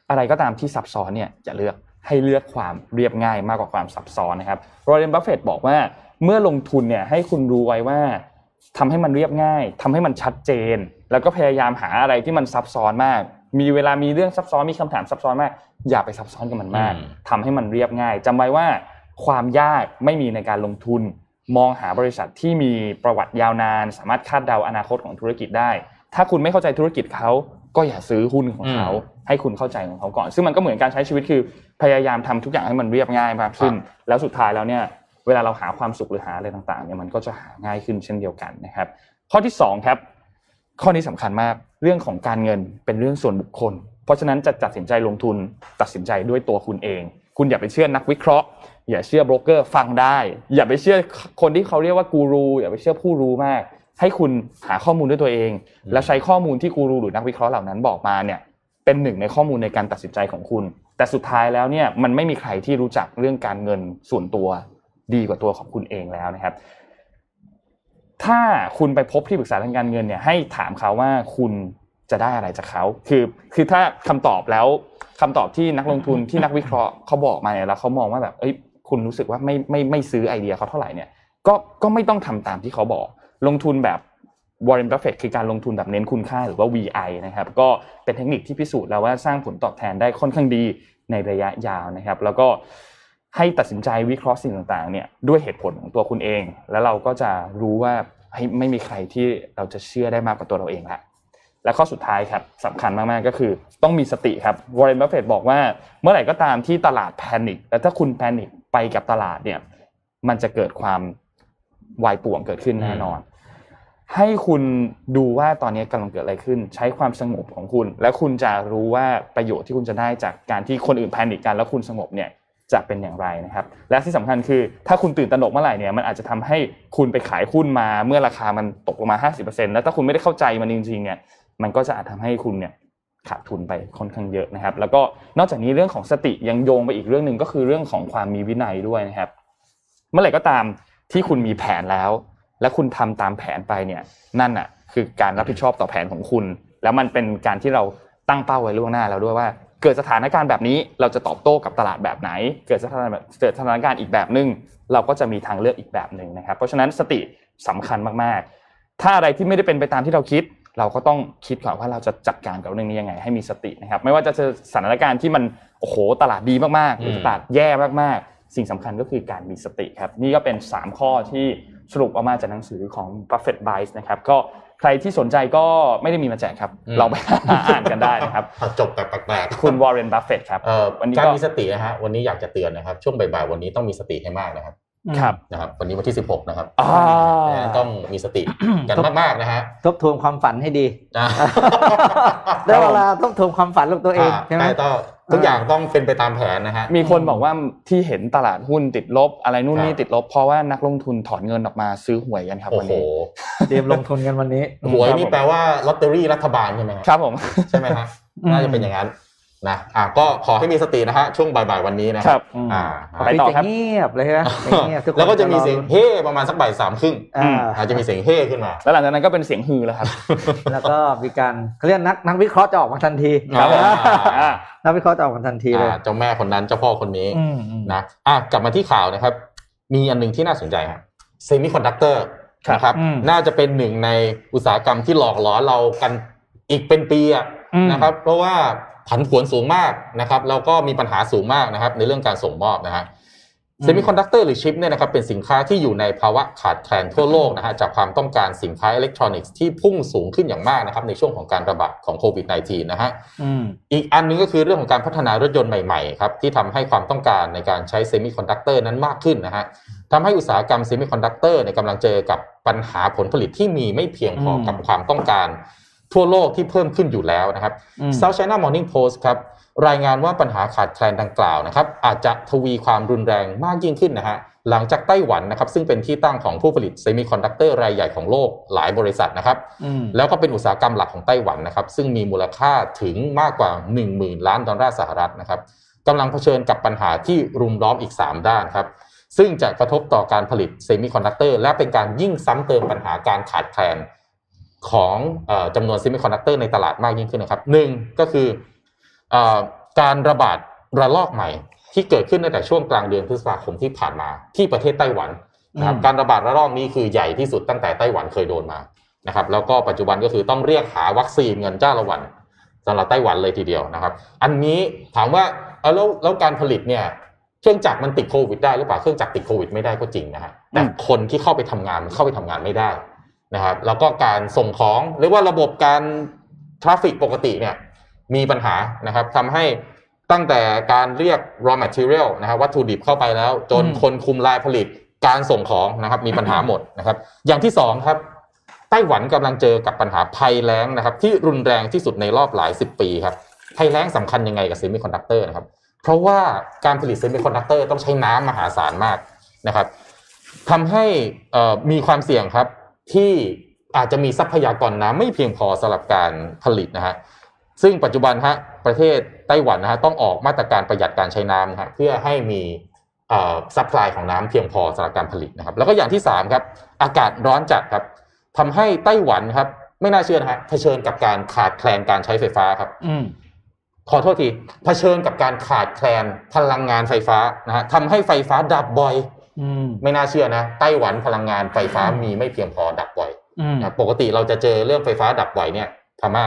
อะไรก็ตามที่ซับซ้อนเนี่ยอย่าเลือกให้เลือกความเรียบง่ายมากกว่าความซับซ้อนนะครับ Warren Buffett บอกว่าเมื่อลงทุนเนี่ยให้คุณรู้ไว้ว่าทำให้มันเรียบง่ายทำให้มันชัดเจน แล้วก็พยายามหาอะไรที่มันซับซ้อนมาก มีเวลามีเรื่องซับซ้อนมีคำถามซับซ้อนมาก อย่าไปซับซ้อนกับมันมากอืมทำให้มันเรียบง่ายจำไว้ว่าความยากไม่มีในการลงทุน มองหาบริษัทที่มีประวัติยาวนาน สามารถคาดเดาอนาคตของธุรกิจได้ ถ้าคุณไม่เข้าใจธุรกิจเขาก็อย่าซื้อหุ้นของเขาให้คุณเข้าใจของเขาก่อน ซึ่งมันก็เหมือนการใช้ชีวิตคือ พยายามทำทุกอย่างให้มันเรียบง่ายมากขึ้น แล้วสุดท้ายแล้วเนี่ยเวลาเราหาความสุขหรือหาอะไรต่างๆเนี่ยมันก็จะหาง่ายขึ้นเช่นเดียวกันนะครับ ข้อที่สองครับ ข้อนี้สำคัญมากเรื่องของการเงินเป็นเรื่องส่วนบุคคล เพราะฉะนั้นจะตัดสินใจลงทุนตัดสินใจด้วยตัวคุณเอง คุณอย่าไปเชื่อนักวิเคราะห์ อย่าเชื่อโบรกเกอร์ฟังได้ อย่าไปเชื่อคนที่เขาเรียกว่ากูรูอย่าไปเชื่อผู้รู้มาก ให้คุณหาข้อมูลด้วยตัวเอง และใช้ข้อมูลที่กูรูหรือนักวิเคราะห์เหล่านั้นบอกมาเนี่ยเป็นหนึ่งในข้อมูลในการตัดสินใจของคุณ แต่สุดท้ายแล้วเนี่ยมันไม่มีใครที่รู้จักเรื่องการเงินส่วนตัวดีกว่าตัวของคุณเองแล้วนะครับ ถ้าคุณไปพบที่ปรึกษาทางการเงินเนี่ยให้ถามเขาว่าคุณจะได้อะไรจากเขา คือ คือถ้าคำตอบแล้วคำตอบที่นักลงทุนที่นักวิเคราะห์เขาบอกมาเนี่ยแล้วเขามองว่าแบบ เอ้ย คุณรู้สึกว่าไม่ไม่ไม่ซื้อไอเดียเขาเท่าไหร่เนี่ย ก็ ก็ไม่ต้องทำตามที่เขาบอก ลงทุนแบบวอร์เรนบัฟเฟตคือการลงทุนแบบเน้นคุณค่าหรือว่า VI นะครับ ก็เป็นเทคนิคที่พิสูจน์แล้วว่าสร้างผลตอบแทนได้ค่อนข้างดีในระยะยาวนะครับ แล้วก็ ให้ตัดสินใจวิเคราะห์สิ่งต่างๆเนี่ยด้วยเหตุผลของตัวคุณเอง แล้วเราก็จะรู้ว่าเฮ้ยไม่มีใครที่เราจะเชื่อได้มากกว่าตัวเราเองละและข้อสุดท้ายครับสำคัญมาก ๆ ก็คือต้องมีสติครับวอร์เรนบัฟเฟตบอกว่าเมื่อไหร่ก็ตามที่ตลาด panic และถ้าคุณ panic ไปกับตลาดเนี่ยมันจะเกิดความวายป่วงเกิดขึ้นแน่นอน ให้คุณดูว่าตอนนี้กำลังเกิดอะไรขึ้น ใช้ความสงบของคุณ และคุณจะรู้ว่าประโยชน์ที่คุณจะได้จากการที่คนอื่น panic กันแล้วคุณสงบเนี่ย จะเป็นอย่างไรนะครับ และที่สำคัญคือถ้าคุณตื่นตระหนกเมื่อไหร่เนี่ยมันอาจจะทำให้คุณไปขายหุ้นมาเมื่อราคามันตกลงมา 50%แล้วถ้าคุณไม่ได้เข้าใจมันจริงๆเนี่ยมันก็จะอาจทำให้คุณเนี่ยขาดทุนไปค่อนข้างเยอะนะครับ แล้วก็นอกจากนี้เรื่องของสติยังโยงไปอีกเรื่องหนึ่งก็คือเรื่องของความมีวินัยด้วยนะครับ เมื่อไหร่ก็ตามที่คุณมีแผนแล้ว และคุณทำตามแผนไปเนี่ยนั่นน่ะคือการรับผิดชอบต่อแผนของคุณ แล้วมันเป็นการที่เราตั้งเป้าไว้ล่วงหน้าแล้วด้วยว่า เกิดสถานการณ์แบบนี้เราจะตอบโต้กับตลาดแบบไหน เกิดสถานแบบเกิดสถานการณ์อีกแบบหนึ่งเราก็จะมีทางเลือกอีกแบบหนึ่งนะครับ เพราะฉะนั้นสติสำคัญมากๆ ถ้าอะไรที่ไม่ได้เป็นไปตามที่เราคิด เราก็ต้องคิดก่อนว่าเราจะจัดการกับเรื่องนี้ยังไง ให้มีสตินะครับ ไม่ว่าจะเจอสถานการณ์ที่มันโอ้โหตลาดดีมากๆหรือตลาดแย่มากๆ สิ่งสำคัญก็คือการมีสติครับนี่ก็เป็น 3 ข้อที่สรุปออกมาจากหนังสือของ Buffett Bites นะครับก็ ใครที่สนใจก็ไม่ได้มีมาแจกครับอืมเราไปหาอ่านกันได้นะครับจบแบบแปลกๆคุณวอร์เรนบัฟเฟตครับเอ่อวันนี้การก็มีสตินะฮะวันนี้อยากจะเตือนนะครับ ช่วงบ่ายๆวันนี้ต้องมีสติให้มากนะครับ ครับนะครับวันนี้วันที่ 16 นะครับอ่าดังนั้นต้องมีสติกันมากๆนะฮะทบทวนความฝันให้ดีนะได้เวลาทบทวนความฝันของตัวเองใช่ไหมใช่ต้องทุกอย่างต้องเป็นไปตามแผนนะฮะมีคนบอกว่าที่เห็นตลาดหุ้นติดลบ อะไรนู่นนี่ครับติดลบ เพราะว่านักลงทุนถอนเงินออกมาซื้อหวยกันครับโอ้วันโหนี้เตรียมลงทุนกันวันนี้หวยครับนี่ผมแปลว่าลอตเตอรี่รัฐบาลใช่ไหมฮะครับผมใช่ไหมฮะอืมน่าจะเป็นอย่างนั้น นะอะก็ขอให้มีสตินะฮะช่วงบ่ายๆวันนี้นะคครัรับบอืมอ่าไปต่อครับจะเงียบเลยใช่ไหมเงียบทุกคนแล้วก็จะมีเสียงรอเฮ่ประมาณสักบ่ายสามครึ่งอ่าอาจจะมีเสียงเฮ่ขึ้นมา แล้วหลังจากนั้นก็เป็นเสียงฮือแล้วครับ แล้วก็มีการเขาเรียกนักนักวิเคราะห์จะออกมาทันทีครับผมอ่านักวิเคราะห์จะออกมาทันทีเลยอ่าเจ้าแม่คนนั้นเจ้าพ่อคนนี้อืมอืมนะอะกลับมาที่ข่าวนะครับ มีอันหนึ่งที่น่าสนใจครับเซมิคอนดักเตอร์ครับนะครับอืมน่าจะเป็นหนึ่งในอุตสาหกรรมที่หลอกหลอนเรากันอีกเป็นปีอะอืมนะครับ เพราะว่า ผันผวนสูงมากนะครับแล้วก็มีปัญหาสูงมากนะครับ ในเรื่องการส่งมอบนะฮะอืมเซมิคอนดักเตอร์หรือชิปเนี่ยนะครับเป็นสินค้าที่อยู่ในภาวะขาดแคลนทั่วโลกนะฮะจากความต้องการสินค้าอิเล็กทรอนิกส์ที่พุ่งสูงขึ้นอย่างมากนะครับในช่วงของการระบาดของโควิด -19 นะฮะอืมอีกอันหนึงก็คือเรื่องของการพัฒนารถยนต์ใหม่ๆครับที่ทำให้ความต้องการในการใช้เซมิคอนดักเตอร์นั้นมากขึ้นนะฮะทำให้อุตสาหกรรมเซมิคอนดักเตอร์เนี่ยกำลังเจอกับปัญหาผลผลิตที่มีไม่เพียงพออืมกับความต้องการ ทั่วโลกที่เพิ่มขึ้นอยู่แล้วนะครับอืม South China Morning Post ครับรายงานว่าปัญหาขาดแคลนดังกล่าวนะครับอาจจะทวีความรุนแรงมากยิ่งขึ้นนะฮะหลังจากไต้หวันนะครับซึ่งเป็นที่ตั้งของผู้ผลิตเซมิคอนดักเตอร์รายใหญ่ของโลกหลายบริษัทนะครับอืมแล้วก็เป็นอุตสาหกรรมหลักของไต้หวันนะครับซึ่งมีมูลค่าถึงมากกว่า 1 0,000 ล้านดอลลาร์สหรัฐนะครับกำลังเผชิญกับปัญหาที่รุมล้อมอีก 3 ด้านครับซึ่งจะกระทบต่อการผลิตเซมิคอนดักเตอร์และเป็นการยิ่งซ้ำเติมปัญหาการขาดแคลน ของเออจำนวนเซมิคอนดักเตอร์ในตลาดมากยิ่งขึ้นนะครับหนึ่งก็คือเออการระบาดระลอกใหม่ ที่เกิดขึ้นตั้งแต่ช่วงกลางเดือนพฤษภาคมที่ผ่านมาที่ประเทศไต้หวันนะครับอืมการระบาดระลอกนี้คือใหญ่ที่สุดตั้งแต่ไต้หวันเคยโดนมานะครับแล้วก็ปัจจุบันก็คือต้องเรียกหาวัคซีนกันจ้าละหวั่นสำหรับไต้หวันเลยทีเดียวนะครับ อันนี้ถามว่าเอาแล้วแล้วการผลิตเนี่ยเครื่องจักรมันติดโควิดได้หรือเปล่าเครื่องจักรติดโควิดไม่ได้ก็จริงนะฮะแต่อืมคนที่เข้าไปทำงานมันเข้าไปทำงานไม่ได้ นะครับแล้วก็การส่งของหรือว่าระบบการ traffic ปกติเนี่ยมีปัญหานะครับทำให้ตั้งแต่การเรียก raw material นะครับวัตถุดิบเข้าไปแล้ว จนคนคุมไลน์ผลิตการส่งของนะครับมีปัญหาหมดนะครับอย่างที่สองครับไต้หวันกำลังเจอกับปัญหาภัยแล้งนะครับที่รุนแรงที่สุดในรอบหลายสิบปีครับภัยแล้งสำคัญยังไงกับเซมิคอนดักเตอร์นะครับเพราะว่าการผลิตเซมิคอนดักเตอร์ต้องใช้น้ำมหาศาลมากนะครับทำให้มีความเสี่ยงครับ ที่อาจจะมีทรัพยากรน้ำไม่เพียงพอสำหรับการผลิตนะฮะซึ่งปัจจุบันฮะประเทศไต้หวันนะฮะต้องออกมาตรการประหยัดการใช้น้ำนะฮะเพื่อให้มี supply ของน้ำเพียงพอสำหรับการผลิตนะครับ แล้วก็อย่างที่สามครับอากาศร้อนจัดครับทำให้ไต้หวันครับ ไม่น่าเชื่อนะฮะเผชิญกับการขาดแคลนการใช้ไฟฟ้าครับ อืมขอโทษทีเผชิญกับการขาดแคลนพลังงานไฟฟ้านะฮะทำให้ไฟฟ้าดับบ่อยอืม ไม่น่าเชื่อนะไต้หวันพลังงานไฟฟ้ามีไม่เพียงพอดับบ่อยอืมนะปกติเราจะเจอเรื่องไฟฟ้าดับบ่อยเนี่ยพม่า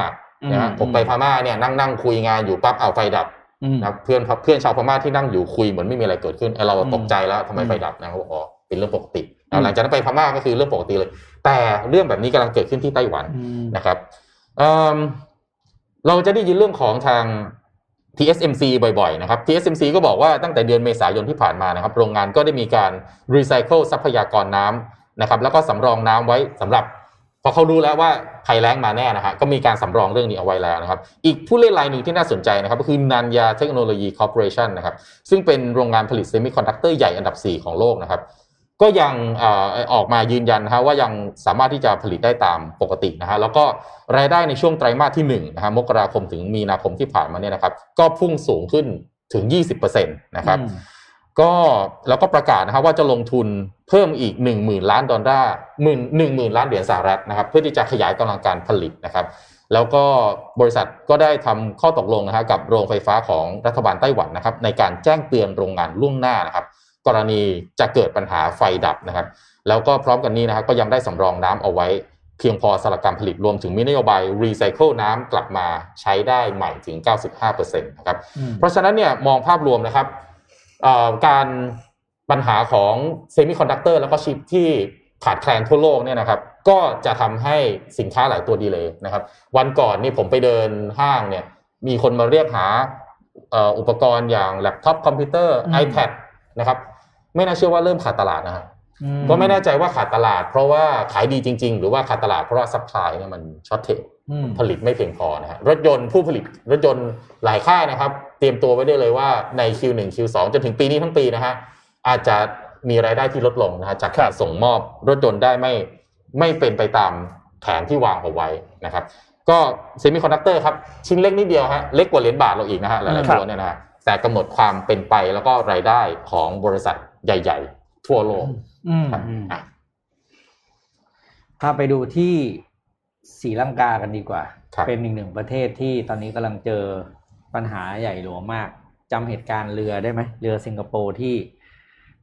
นะฮะอืมผมไปพม่าเนี่ยนั่งนั่งคุยงานอยู่ปั๊บเอาไฟดับอืมนะเพื่อนเพื่อนชาวพม่าที่นั่งอยู่คุยเหมือนไม่มีอะไรเกิดขึ้นไอเราอืมตกใจแล้วทำไมอืมไฟดับนะเขาบอกอ๋อเป็นเรื่องปกติอืมหลังจากนั้นไปพม่าก็คือเรื่องปกติเลย แต่เรื่องแบบนี้กำลังเกิดขึ้นที่ไต้หวันอืมนะครับเอิ่มเราจะได้ยินเรื่องของทาง TSMC บ่อยๆนะครับ TSMC ก็บอกว่าตั้งแต่เดือนเมษายนที่ผ่านมานะครับ โรงงานก็ได้มีการรีไซเคิลทรัพยากรน้ำนะครับ แล้วก็สำรองน้ำไว้สำหรับ พอเขารู้แล้วว่าภัยแล้งมาแน่นะฮะก็มีการสำรองเรื่องนี้เอาไว้แล้วนะครับ อีกผู้เล่นรายหนึ่งที่น่าสนใจนะครับ ก็คือ Nanya Technology Corporation นะครับ ซึ่งเป็นโรงงานผลิตเซมิคอนดักเตอร์ใหญ่อันดับ 4 ของโลกนะครับ ก็ยังเอ่อออกมายืนยันนะฮะว่ายังสามารถที่จะผลิตได้ตามปกตินะฮะแล้วก็รายได้ในช่วงไตรมาสที่1นะฮะมกราคมถึงมีนาคมที่ผ่านมาเนี่ยนะครับ ก็พุ่งสูงขึ้นถึง 20%นะครับอืมก็แล้วก็ประกาศนะครับว่าจะลงทุนเพิ่มอีก 1 0,000 ล้านดอลลาร์หมื่นหนึ่งหมื่นล้านเหรียญสหรัฐนะครับ เพื่อที่จะขยายกำลังการผลิตนะครับ แล้วก็บริษัทก็ได้ทำข้อตกลงนะฮะกับโรงไฟฟ้าของรัฐบาลไต้หวันนะครับ ในการแจ้งเตือนโรงงานล่วงหน้านะครับ กรณีจะเกิดปัญหาไฟดับนะครับ แล้วก็พร้อมกันนี้นะครับก็ยังได้สำรองน้ำเอาไว้ เพียงพอสำหรับการผลิตรวมถึงมีนโยบายรีไซเคิลน้ำกลับมาใช้ได้ใหม่ถึง 95%นะครับอืมเพราะฉะนั้นเนี่ยมองภาพรวมนะครับเอ่อการปัญหาของเซมิคอนดักเตอร์แล้วก็ชิปที่ขาดแคลนทั่วโลกเนี่ยนะครับก็จะทำให้สินค้าหลายตัว delay นะครับ วันก่อนนี่ผมไปเดินห้างเนี่ยมีคนมาเรียกหาเอ่ออุปกรณ์อย่างแล็ปท็อปคอมพิวเตอร์อืม iPad นะครับ ไม่น่าเชื่อว่าเริ่มขาดตลาดนะครับอืก็ไม่แน่ใจว่าขาดตลาด เพราะว่าขายดีจริง ๆ หรือว่าขาดตลาดเพราะว่า supply เนี่ยมัน shortage อืมผลิตไม่เพียงพอนะฮะรถยนต์ผู้ผลิตรถยนต์หลายค่ายนะครับ เตรียมตัวไว้ได้เลยว่าใน Q1 Q2 จนถึงปีนี้ทั้งปีนะฮะอาจจะมีรายได้ที่ลดลงนะฮะจากการส่งมอบรถยนต์ได้ไม่ไม่เป็นไปตามแผนที่วางเอาไว้นะครับ ก็เซมิคอนดักเตอร์ครับ ชิ้นเล็กนิดเดียวฮะเล็กกว่าเหรียญบาทเราอีกนะฮะหลายๆตัวเนี่ยนะฮะ แต่กำหนดความเป็นไปแล้วก็รายได้ของบริษัทใหญ่ ๆ ทั่วโลกอืมครับอืมอะพาไปดูที่ศรีลังกากันดีกว่าครับเป็นอีกหนึ่งประเทศที่ตอนนี้กำลังเจอปัญหาใหญ่หลวงมากจำเหตุการณ์เรือได้ไหมเรือสิงคโปร์ที่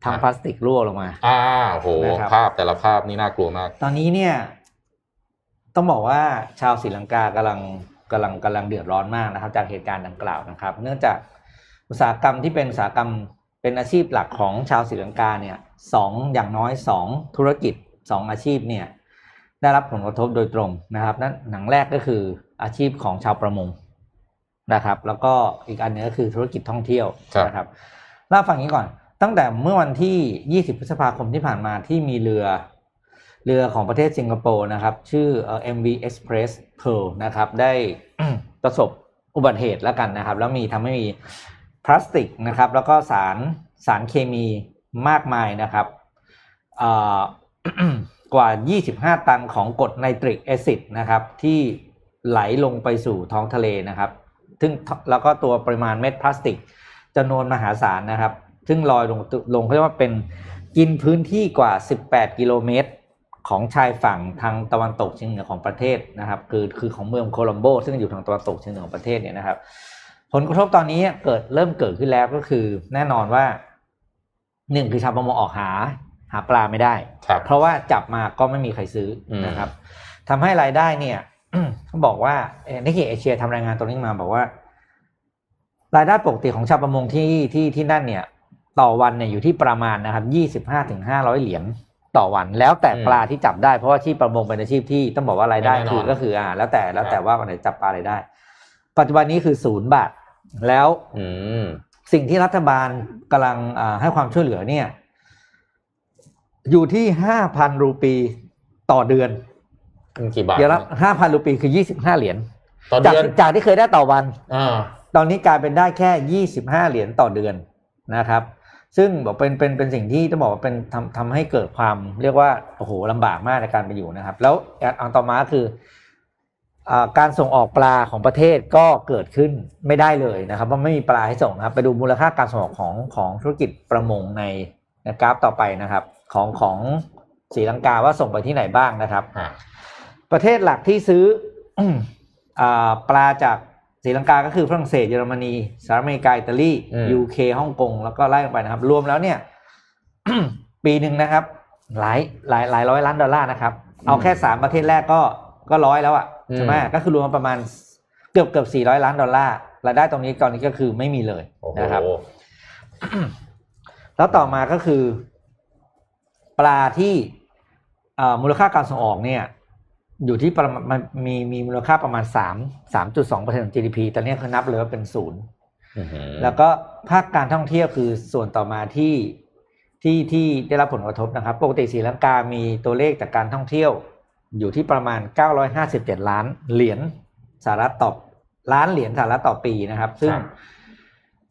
ทำพลาสติกรั่วลงมา อ่าโอ้โหนะครับภาพแต่ละภาพนี่น่ากลัวมาก ตอนนี้เนี่ย ต้องบอกว่าชาวศรีลังกากำลังกำลังกำลังเดือดร้อนมากนะครับ จากเหตุการณ์ดังกล่าวนะครับ เนื่องจาก อุตสาหกรรมที่เป็นอุตสาหกรรมเป็นอาชีพหลักของชาวศรีลังกาเนี่ยสองอย่างน้อยสองธุรกิจสองอาชีพเนี่ยได้รับผลกระทบโดยตรงนะครับนั่นหนังแรกก็คืออาชีพของชาวประมงนะครับ แล้วก็อีกอันหนึงก็คือธุรกิจท่องเที่ยวครับนะครับเล่าฝั่งนี้ก่อน ตั้งแต่เมื่อวันที่ 20 พฤษภาคมที่ผ่านมาที่มีเรือ เรือของประเทศสิงคโปร์นะครับ ชื่อเอ่อ MV Express Pearl นะครับ ได้ประสบอุบัติเหตุแล้วกันนะครับ แล้วมีทำให้มี พลาสติกนะครับ แล้วก็สารสารเคมีมากมายนะครับกว่า 25 ตันของกรดไนตริกแอซิดนะครับ ที่ไหลลงไปสู่ท้องทะเลนะครับ ซึ่งแล้วก็ตัวปริมาณเม็ดพลาสติกจำนวนมหาศาลนะครับ ซึ่งลอยลงลงเขาเรียกว่าเป็นกินพื้นที่กว่า 18 กิโลเมตร ของชายฝั่งทางตะวันตกเฉียงเหนือของประเทศนะครับ คือคือของเมืองโคลัมโบ ซึ่งอยู่ทางตะวันตกเฉียงเหนือของประเทศเนี่ยนะครับ ผลกระทบตอนนี้เกิดเริ่มเกิดขึ้นแล้วก็คือ แน่นอนว่าหนึ่งคือชาวประมงออกหา หาปลาไม่ได้ครับเพราะว่าจับมาก็ไม่มีใครซื้ออมนะครับทำให้รายได้เนี่ยเขาบอกว่าเอ่อ Nikkei Asia ทำรายงานตรงนี้มาบอกว่า รายได้ปกติของชาวประมงที่ที่ที่นั่นเนี่ย ต่อวันเนี่ยอยู่ที่ประมาณนะครับยี่สิบห้าถึงห้าร้อยเหรียญต่อวันแล้วแต่อืมปลาที่จับได้เพราะว่าอาชีพประมงเป็นอาชีพที่ต้องบอกว่ารายได้ไม่แน่นอนคือก็คืออ่าแล้วแต่แล้วแต่ครับว่าวันไหนจับปลาอะไรได้ ปัจจุบันนี้คือศูนย์บาท แล้วอืมสิ่งที่รัฐบาลกำลังอ่าให้ความช่วยเหลือเนี่ย อยู่ที่ห้าพันรูปีต่อเดือนเป็นกี่บาทเดี๋ยวละห้าพันรูปีคือยี่สิบห้าเหรียญต่อจากเดือนจากที่เคยได้ต่อวันอ่าตอนนี้กลายเป็นได้แค่ยี่สิบห้าเหรียญต่อเดือนนะครับ ซึ่งบอกเป็นเป็นเป็นสิ่งที่ต้องบอกว่าเป็นทำทำให้เกิดความเรียกว่าโอ้โหลำบากมากในการไปอยู่นะครับ แล้วอันต่อมาคืออา การส่งออกปลาของประเทศก็เกิดขึ้นไม่ได้เลยนะครับเพราะไม่มีปลาให้ส่งนะครับไปดูมูลค่าการส่งออกของของธุรกิจประมงในในกราฟต่อไปนะครับ ของของศรีลังกาว่าส่งไปที่ไหนบ้างนะครับอ่าประเทศหลักที่ซื้ออ่าปลาจากศรีลังกาก็คือฝรั่งเศสเยอรมนีสหรัฐอเมริกาอิตาลีอืมยูเคฮ่องกงแล้วก็ไล่ลงไปนะครับ รวมแล้วเนี่ยปีหนึ่งนะครับ หลายหลายหลายร้อยล้านดอลลาร์นะครับ เอาแค่สามประเทศแรกก็ก็ร้อยแล้วอะ่ะ ใช่ไหมก็คือรวมประมาณเกือบเกือบสี่ร้อยล้านดอลลาร์รายได้ตรงนี้ตอนนี้ก็คือไม่มีเลยโอ้โหนะครับ แล้วต่อมาก็คือ ปลาที่อ่ามูลค่าการส่งออกเนี่ย อยู่ที่ประมาณมันมีมีมูลค่าประมาณสามสามจุดสองเปอร์เซ็นต์ของ GDP ตอนนี้เขานับเลยว่าเป็นศูนย์อื้อหือแล้วก็ภาคการท่องเที่ยวคือส่วนต่อมาที่ที่ที่ได้รับผลกระทบนะครับ ปกติศรีลังกามีตัวเลขจากการท่องเที่ยว อยู่ที่ประมาณ 957 ล้านเหรียญสหรัฐต่อล้านเหรียญสหรัฐต่อปีนะครับ ซึ่งครับ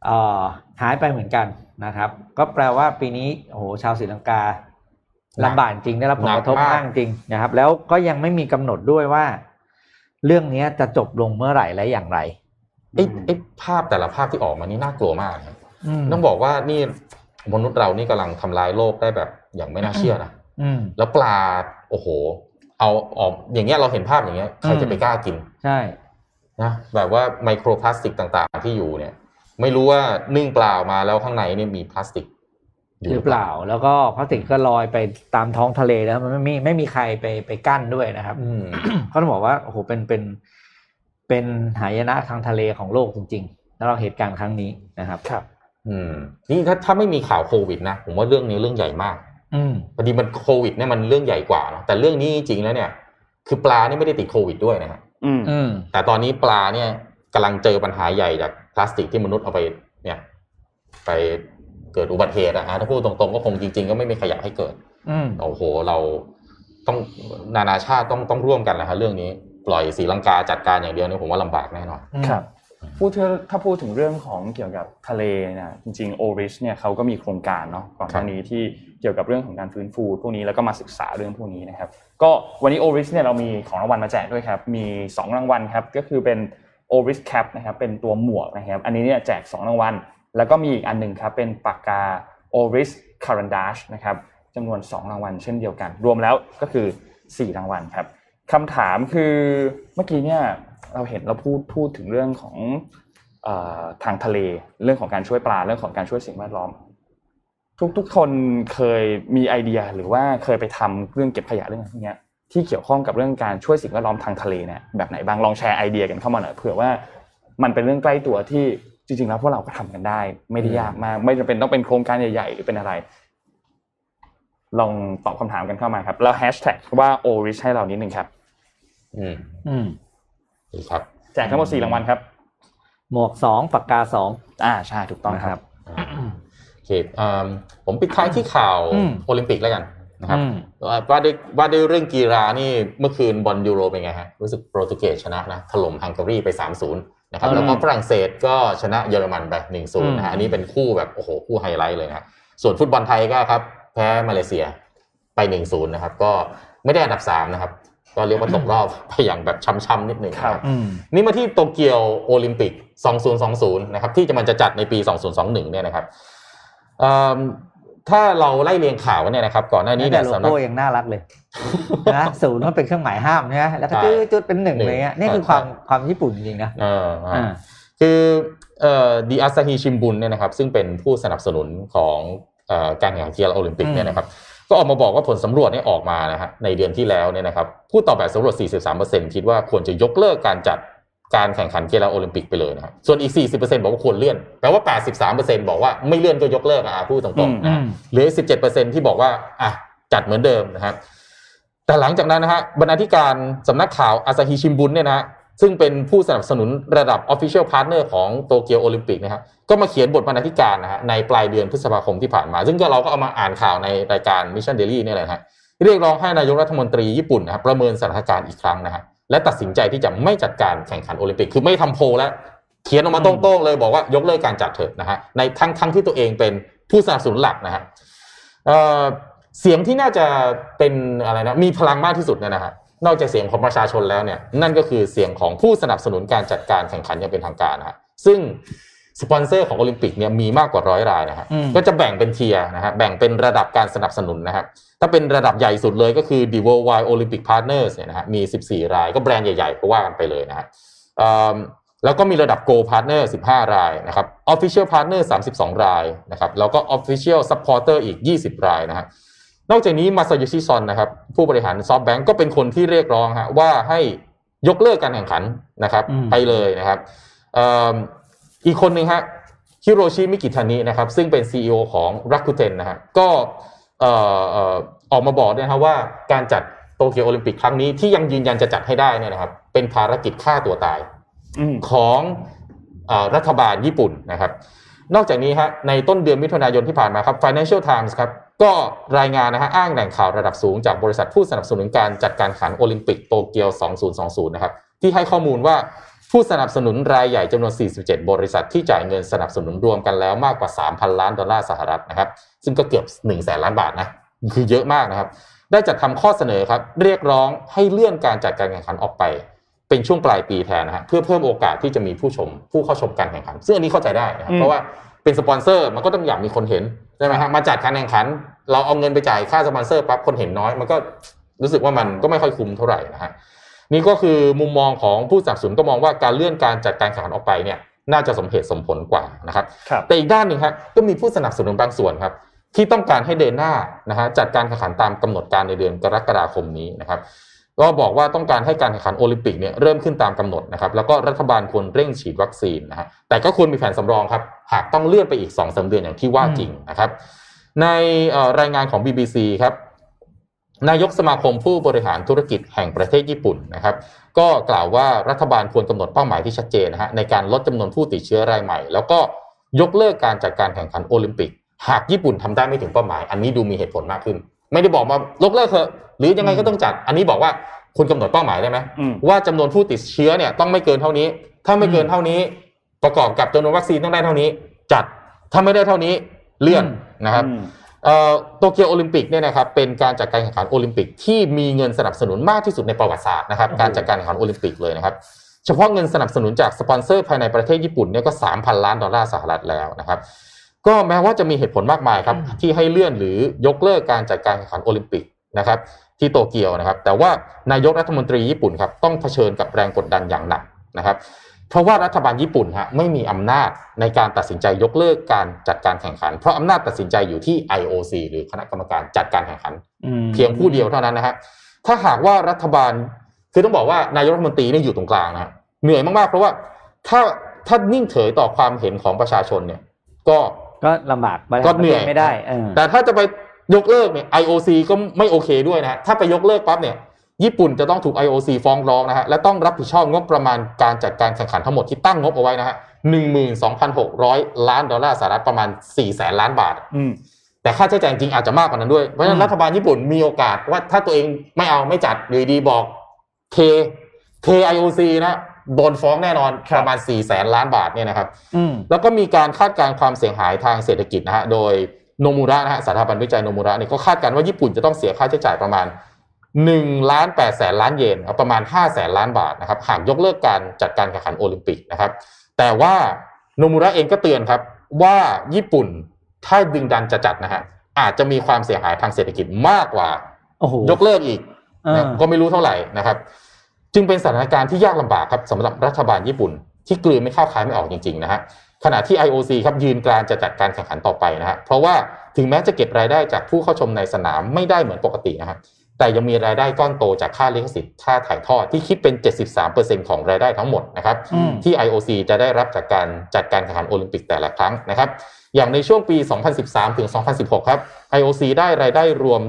เอ่อหายไปเหมือนกันนะครับ ก็แปลว่าปีนี้โอ้โหชาวศรีลังกาลำบากจริงได้รับผลกระทบหนักมากมากจริงนะครับ แล้วก็ยังไม่มีกำหนดด้วยว่า เรื่องนี้จะจบลงเมื่อไหร่และอย่างไรไอ้ไอ้ภาพแต่ละภาพที่ออกมานี่น่ากลัวมากนะมต้องบอกว่านี่มนุษย์เรานี่กำลังทำลายโลกได้แบบอย่างไม่น่าเชื่อนะอืมแล้วปลาโอ้โห เอาออกอย่างเงี้ยเราเห็นภาพอย่างเงี้ยใครจะไปกล้ากิน ใช่นะแบบว่าไมโครพลาสติกต่างๆที่อยู่เนี่ย ไม่รู้ว่านึ่งเปล่ามาแล้วข้างในเนี่ยมีพลาสติกยู่หรือเปล่า แล้วก็พลาสติกก็ลอยไปตามท้องทะเลแล้วมันไม่มีไม่มีใครไปไปกั้นด้วยนะครับอืมเขาต้องบอกว่าโอ้โหเป็นเป็นเป็นหายนะทางทะเลของโลกจริง ๆ แล้วเราเหตุการณ์ครั้งนี้นะครับ ครับ อืม นี่ถ้าถ้าไม่มีข่าวโควิดนะผมว่าเรื่องนี้เรื่องใหญ่มากอืม พอดีมันโควิดเนี่ยมันเรื่องใหญ่กว่าเนอะแต่เรื่องนี้จริงๆแล้วเนี่ย คือปลานี่ไม่ได้ติดโควิดด้วยนะฮะอืมอืมแต่ตอนนี้ปลาเนี่ยกำลังเจอปัญหาใหญ่จากพลาสติกที่มนุษย์เอาไป เนี่ย ไปเกิดอุบัติเหตุอะฮะถ้าพูดตรงๆก็คงจริง ๆ ก็ไม่มีใครอยากให้เกิดอืมโอ้โห เราต้องนานาชาติต้องต้องร่วมกันนะฮะเรื่องนี้ปล่อยสีลังกาจัดการอย่างเดียวเนี่ยผมว่าลำบากแน่นอนครับพูดถึงถ้าพูดถึงเรื่องของเกี่ยวกับทะเลนะจริงๆ o r i s เนี่ยเขาก็มีโครงการเนาะก่อนหน้านี้ที่เกี่ยวกับเรื่องของการฟื้นฟูพวกนี้แล้วก็มาศึกษาเรื่องพวกนี้นะครับ ก็วันนี้ o r i s เนี่ยเรามีของรางวัลมาแจกด้วยครับ มี 2 รางวัลครับก็คือเป็น o r i s Cap นะครับเป็นตัวหมวกนะครับ อันนี้เนี่ยแจก 2 รางวัล แล้วก็มีอีกอันหนึ่งครับเป็นปากกา o r i s c a r a n d a s h นะครับจำนวน 2 รางวัลเช่นเดียวกัน รวมแล้วก็คือ 4 รางวัลครับคำถามคือเมื่อกี้เนี่ยเราเห็นเราพูดพูดถึงเรื่องของทางทะเล เรื่องของการช่วยปลาเรื่องของการช่วยสิ่งแวดล้อม ทุกทุกคนเคยมีไอเดียหรือว่าเคยไปทำเรื่องเก็บขยะเรื่องอะไรพวกเนี้ยที่เกี่ยวข้องกับเรื่องการช่วยสิ่งแวดล้อมทางทะเลเนี่ยแบบไหนบ้างลองแชร์ไอเดียกันเข้ามาหน่อยเผื่อว่ามันเป็นเรื่องใกล้ตัวที่จริงๆแล้วพวกเราก็ทำกันได้ ไม่ได้ยากมาก ไม่จำเป็นต้องเป็นโครงการใหญ่ๆหรือเป็นอะไร ลองตอบคำถามกันเข้ามาครับ แล้วแฮชแท็กว่า o r i c h ให้เรานิดนึงครับ อืมอืมดีครับแจกทั้งหมดสี่รางวัลครับ หมวกสองปากกาสองอ่าใช่ถูกต้องนะคครัรับบ โอเคอืมผมปิดท้ายที่ข่าวอืมโอลิมปิกแล้วกันนะครับอืมว่าว่าด้วยว่าด้วยเรื่องกีฬานี่เมื่อคืนบอลยูโรเป็นไงฮะรู้สึกโปรตุเกสชนะนะถล่มฮังการีไป 3-0นะครับอืมแล้วก็ฝรั่งเศสก็ชนะเยอรมันไป1-0อืมนะฮะอันนี้เป็นคู่แบบโอ้โหคู่ไฮไลท์เลยนะส่วนฟุตบอลไทยก็ครับแพ้มาเลเซียไป 1-0นะครับก็ไม่ได้อันดับ3นะครับก็เรียกว่าตกรอบไปอย่างแบบช้ำๆนิดหนึ่งนะครับอืมนี่มาที่โตเกียวโอลิมปิก 2020 นะครับที่จะมันจะจัดในปี 2021 เนี่ยนะครับเอิ่ม ถ้าเราไล่เรียงข่าวเนี่ยนะครับ ก่อนหน้านี้แต่เนี่ยโลสำนักโก้ยังน่ารักเลยนะศูนย์มันเป็นเครื่องหมายห้ามใช่ไหมแล้วก็ใช่จุดจุดเป็นหนึ่งหนึ่งเลยเงี้ยนี่คือใช่ความความญี่ปุ่นจริงๆนะเอออ่าอ่าคือเอ่อดีอาซาฮิชิมบุนเนี่ยนะครับซึ่งเป็นผู้สนับสนุนของเอ่อการแข่งขันกีฬาโอลิมปิกเนี่ยนะครับก็ออกมาบอกว่าผลสำรวจเนี่ยออกมานะฮะในเดือนที่แล้วเนี่ยนะครับผู้ตอบแบบสำรวจ 43%คิดว่าควรจะยกเลิกการจัด การแข่งขันกีฬาโอลิมปิกไปเลยนะครับส่วนอีก 40%บอกว่าควรเลื่อน แปลว่า 83%บอกว่าไม่เลื่อนก็ยกเลิกอะพูดตรงๆนะอืฮะมเหลือ 17%ที่บอกว่าอะจัดเหมือนเดิมนะครับแต่หลังจากนั้นนะฮะบรรณาธิการสำนักข่าวอาซาฮิชิมบุนเนี่ยนะฮะซึ่งเป็นผู้สนับสนุนระดับ Official Partner ของโตเกียวโอลิมปิกนะฮะก็มาเขียนบทบรรณาธิการนะฮะในปลายเดือนพฤษภาคมที่ผ่านมา ซึ่งก็เราก็เอามาอ่านข่าวในรายการ Mission Daily เนี่ยแหละฮะเรียกร้องให้นายกรัฐมนตรีญี่ปุ่นนะครับประเมินสถานการณ์อีกครั้งนะฮะ และตัดสินใจที่จะไม่จัดการแข่งขันโอลิมปิก คือไม่ทำโพลแล้วเขียนออกมาตรงๆเลยบอกว่ายกเลิกการจัดเถอะนะฮะในทั้งทั้งที่ตัวเองเป็นผู้สนับสนุนหลักนะฮะเเสียงที่น่าจะเป็นอะไรนะมีพลังมากที่สุดเนี่ยนะฮะนอกจากเสียงของประชาชนแล้วเนี่ยนั่นก็คือเสียงของผู้สนับสนุนการจัดการแข่งขันอย่างเป็นทางการนะฮะซึ่ง สปอนเซอร์ของโอลิมปิกเนี่ยมีมากกว่าร้อยรายนะฮะอืมก็จะแบ่งเป็น tier นะฮะแบ่งเป็นระดับการสนับสนุนนะฮะถ้าเป็นระดับใหญ่สุดเลยก็คือ The Worldwide Olympic Partners เนี่ยนะฮะมี 14 รายก็แบรนด์ใหญ่ๆก็ว่ากันไปเลยนะฮะเอิ่มแล้วก็มีระดับ Gold Partner 15 รายนะครับ Official Partner 32 รายนะครับแล้วก็ Official Supporter อีก 20 รายนะฮะนอกจากนี้มาซาโยชิซอนนะครับผู้บริหาร SoftBank ก็เป็นคนที่เรียกร้องฮะว่าให้ยกเลิกการแข่งขันนะครับอืมไปเลยนะครับเอิ่มอีกคนหนึ่งฮะฮิโรชิมิกิทานินะครับ ซึ่งเป็น CEO ของ Rakuten นะฮะก็เอ่อเอ่อออกมาบอกด้วยนะครับว่าการจัดโตเกียวโอลิมปิกครั้งนี้ที่ยังยืนยันจะจัดให้ได้เนี่ยนะครับ เป็นภารกิจฆ่าตัวตายอืมของเออรัฐบาลญี่ปุ่นนะครับ นอกจากนี้ฮะในต้นเดือนมิถุนายนที่ผ่านมาครับ Financial Times ครับก็รายงานนะฮะอ้างแหล่งข่าวระดับสูงจากบริษัทผู้สนับสนุนการจัดการแข่งขันโอลิมปิกโตเกียว 2020 นะครับ ที่ให้ข้อมูลว่า ผู้สนับสนุนรายใหญ่จำนวน 47 บริษัทที่จ่ายเงินสนับสนุนรวมกันแล้วมากกว่า 3,000 ล้านดอลลาร์สหรัฐนะครับ ซึ่งก็เกือบ1แสนล้านบาทนะ คือเยอะมากนะครับ ได้จัดทำข้อเสนอครับ เรียกร้องให้เลื่อนการจัดการแข่งขันออกไป เป็นช่วงปลายปีแทนนะฮะเพื่อเพิ่มโอกาสที่จะมีผู้ชม ผู้เข้าชมการแข่งขัน ซึ่งอันนี้เข้าใจได้นะครับอืมเพราะว่าเป็นสปอนเซอร์มันก็ต้องอยากมีคนเห็นใช่ไหมฮะมาจัดการแข่งขัน เราเอาเงินไปจ่ายค่าสปอนเซอร์ปั๊บคนเห็นน้อย มันก็รู้สึกว่ามันก็ไม่ค่อยคุ้มเท่าไหร่นะฮะ นี่ก็คือมุมมองของผู้สนับสนุนก็มองว่าการเลื่อนการจัดการแข่งขันออกไปเนี่ยน่าจะสมเหตุสมผลกว่านะครับครับแต่อีกด้านหนึ่งครับก็มีผู้สนับสนุนบางส่วนครับ ที่ต้องการให้เดินหน้านะฮะจัดการแข่งขันตามกำหนดการในเดือนกรกฎาคมนี้นะครับก็บอกว่าต้องการให้การแข่งขันโอลิมปิกเนี่ยเริ่มขึ้นตามกำหนดนะครับแล้วก็รัฐบาลควรเร่งฉีดวัคซีนนะฮะแต่ก็ควรมีแผนสำรองครับ หากต้องเลื่อนไปอีก2อสเดือนอย่างที่ว่าจริงนะครับ ในเอ่อรายงานของ BBC ครับ นายกสมาคมผู้บริหารธุรกิจแห่งประเทศญี่ปุ่นนะครับก็กล่าวว่ารัฐบาลควรกำหนดเป้าหมายที่ชัดเจนนะฮะในการลดจำนวนผู้ติดเชื้อรายใหม่ แล้วก็ยกเลิกการจัดการแข่งขันโอลิมปิก หากญี่ปุ่นทำได้ไม่ถึงเป้าหมาย อันนี้ดูมีเหตุผลมากขึ้น ไม่ได้บอกมายกเลิกเถอะหรือยังไงก็ต้องจัด อันนี้บอกว่าคุณกำหนดเป้าหมายได้ไหมอืมว่าจำนวนผู้ติดเชื้อเนี่ยต้องไม่เกินเท่านี้ ถ้าไม่เกินเท่านี้ ประกอบกับจำนวนวัคซีนต้องได้เท่านี้ จัดถ้าไม่ได้เท่านี้เลื่อนนะครับอืมเอ่อ โตเกียวโอลิมปิกเนี่ยนะครับเป็นการจัดการแข่งขันโอลิมปิกที่มีเงินสนับสนุนมากที่สุดในประวัติศาสตร์นะครับโอ้โหการจัดการแข่งขันโอลิมปิกเลยนะครับเฉพาะเงินสนับสนุนจากสปอนเซอร์ภายในประเทศญี่ปุ่นเนี่ยก็ 3,000 ล้านดอลลาร์สหรัฐแล้วนะครับก็แม้ว่าจะมีเหตุผลมากมายครับที่ให้เลื่อนหรือยกเลิกการจัดการแข่งขันโอลิมปิกนะครับที่โตเกียวนะครับแต่ว่านายกรัฐมนตรีญี่ปุ่นครับต้องเผชิญกับแรงกดดันอย่างหนักนะครับ เพราะว่ารัฐบาลญี่ปุ่นฮะไม่มีอำนาจในการตัดสินใจยกเลิกการจัดการแข่งขัน เพราะอำนาจตัดสินใจอยู่ที่ IOC หรือคณะกรรมการจัดการแข่งขันอืมเพียงผู้เดียวเท่านั้นนะฮะถ้าหากว่ารัฐบาลคือต้องบอกว่านายกรัฐมนตรีเนี่ยอยู่ตรงกลางนะฮะเหนื่อยมากๆ เพราะว่าถ้าถ้านิ่งเฉยต่อความเห็นของประชาชนเนี่ย ก็ก็ลำบากบริหารก็เหนื่อยประทศไม่ได้เออแต่ถ้าจะไปยกเลิกเนี่ย IOC ก็ไม่โอเคด้วยนะฮะถ้าไปยกเลิกปั๊บเนี่ย ญี่ปุ่นจะต้องถูก IOC ฟ้องร้องนะฮะและต้องรับผิดชอบงบประมาณการจัดการแข่งขันทั้งหมดที่ตั้งงบเอาไว้นะฮะหนึ่งหมื่นสองพันหกร้อยล้านดอลลาร์สหรัฐประมาณสี่แสนล้านบาทอืมแต่ค่าใช้จ่ายจริงๆอาจจะมากกว่านั้นด้วย เพราะฉะนั้นอืมรัฐบาลญี่ปุ่นมีโอกาสว่าถ้าตัวเองไม่เอาไม่จัดอยู่ดีๆบอกเทเท IOC นะโดนฟ้องแน่นอนครับประมาณ4ี่แสนล้านบาทเนี่ยนะครับอืมแล้วก็มีการคาดการณ์ความเสียหายทางเศรษฐกิจนะฮะโดยโนมูระนะฮะสถาบันวิจัยโนมูระเนี่ยก็คาดการณ์ว่าญี่ปุ่นจะต้องเสียค่าใช้จ่ายประมาณ 1ล้าน8แสนล้านเยนเอาประมาณ5แสนล้านบาทนะครับหากยกเลิกการจัดการแข่งขันโอลิมปิกนะครับ แต่ว่าโนมูระเองก็เตือนครับว่าญี่ปุ่นถ้าดึงดันจะจัดนะฮะอาจจะมีความเสียหายทางเศรษฐกิจมากกว่าโอ้โหยกเลิกอีกเออนะก็ไม่รู้เท่าไหร่นะครับ จึงเป็นสถานการณ์ที่ยากลำบากครับสำหรับรัฐบาลญี่ปุ่น ที่กลืนไม่เข้าคายไม่ออกจริงๆนะฮะขณะที่ IOC ครับยืนกรานจะจัดการแข่งขันต่อไปนะฮะเพราะว่าถึงแม้จะเก็บรายได้จากผู้เข้าชมในสนามไม่ได้เหมือนปกตินะฮะ แต่ยังมีรายได้ก้อนโตจากค่าลิขสิทธิ์ค่าถ่ายทอดที่คิดเป็น 73%ของรายได้ทั้งหมดนะครับอืมที่ IOC จะได้รับจากการจัดการแข่งขันโอลิมปิกแต่ละครั้งนะครับอย่างในช่วงปี 2013 ถึง 2016 ครับ IOC ได้รายได้รวม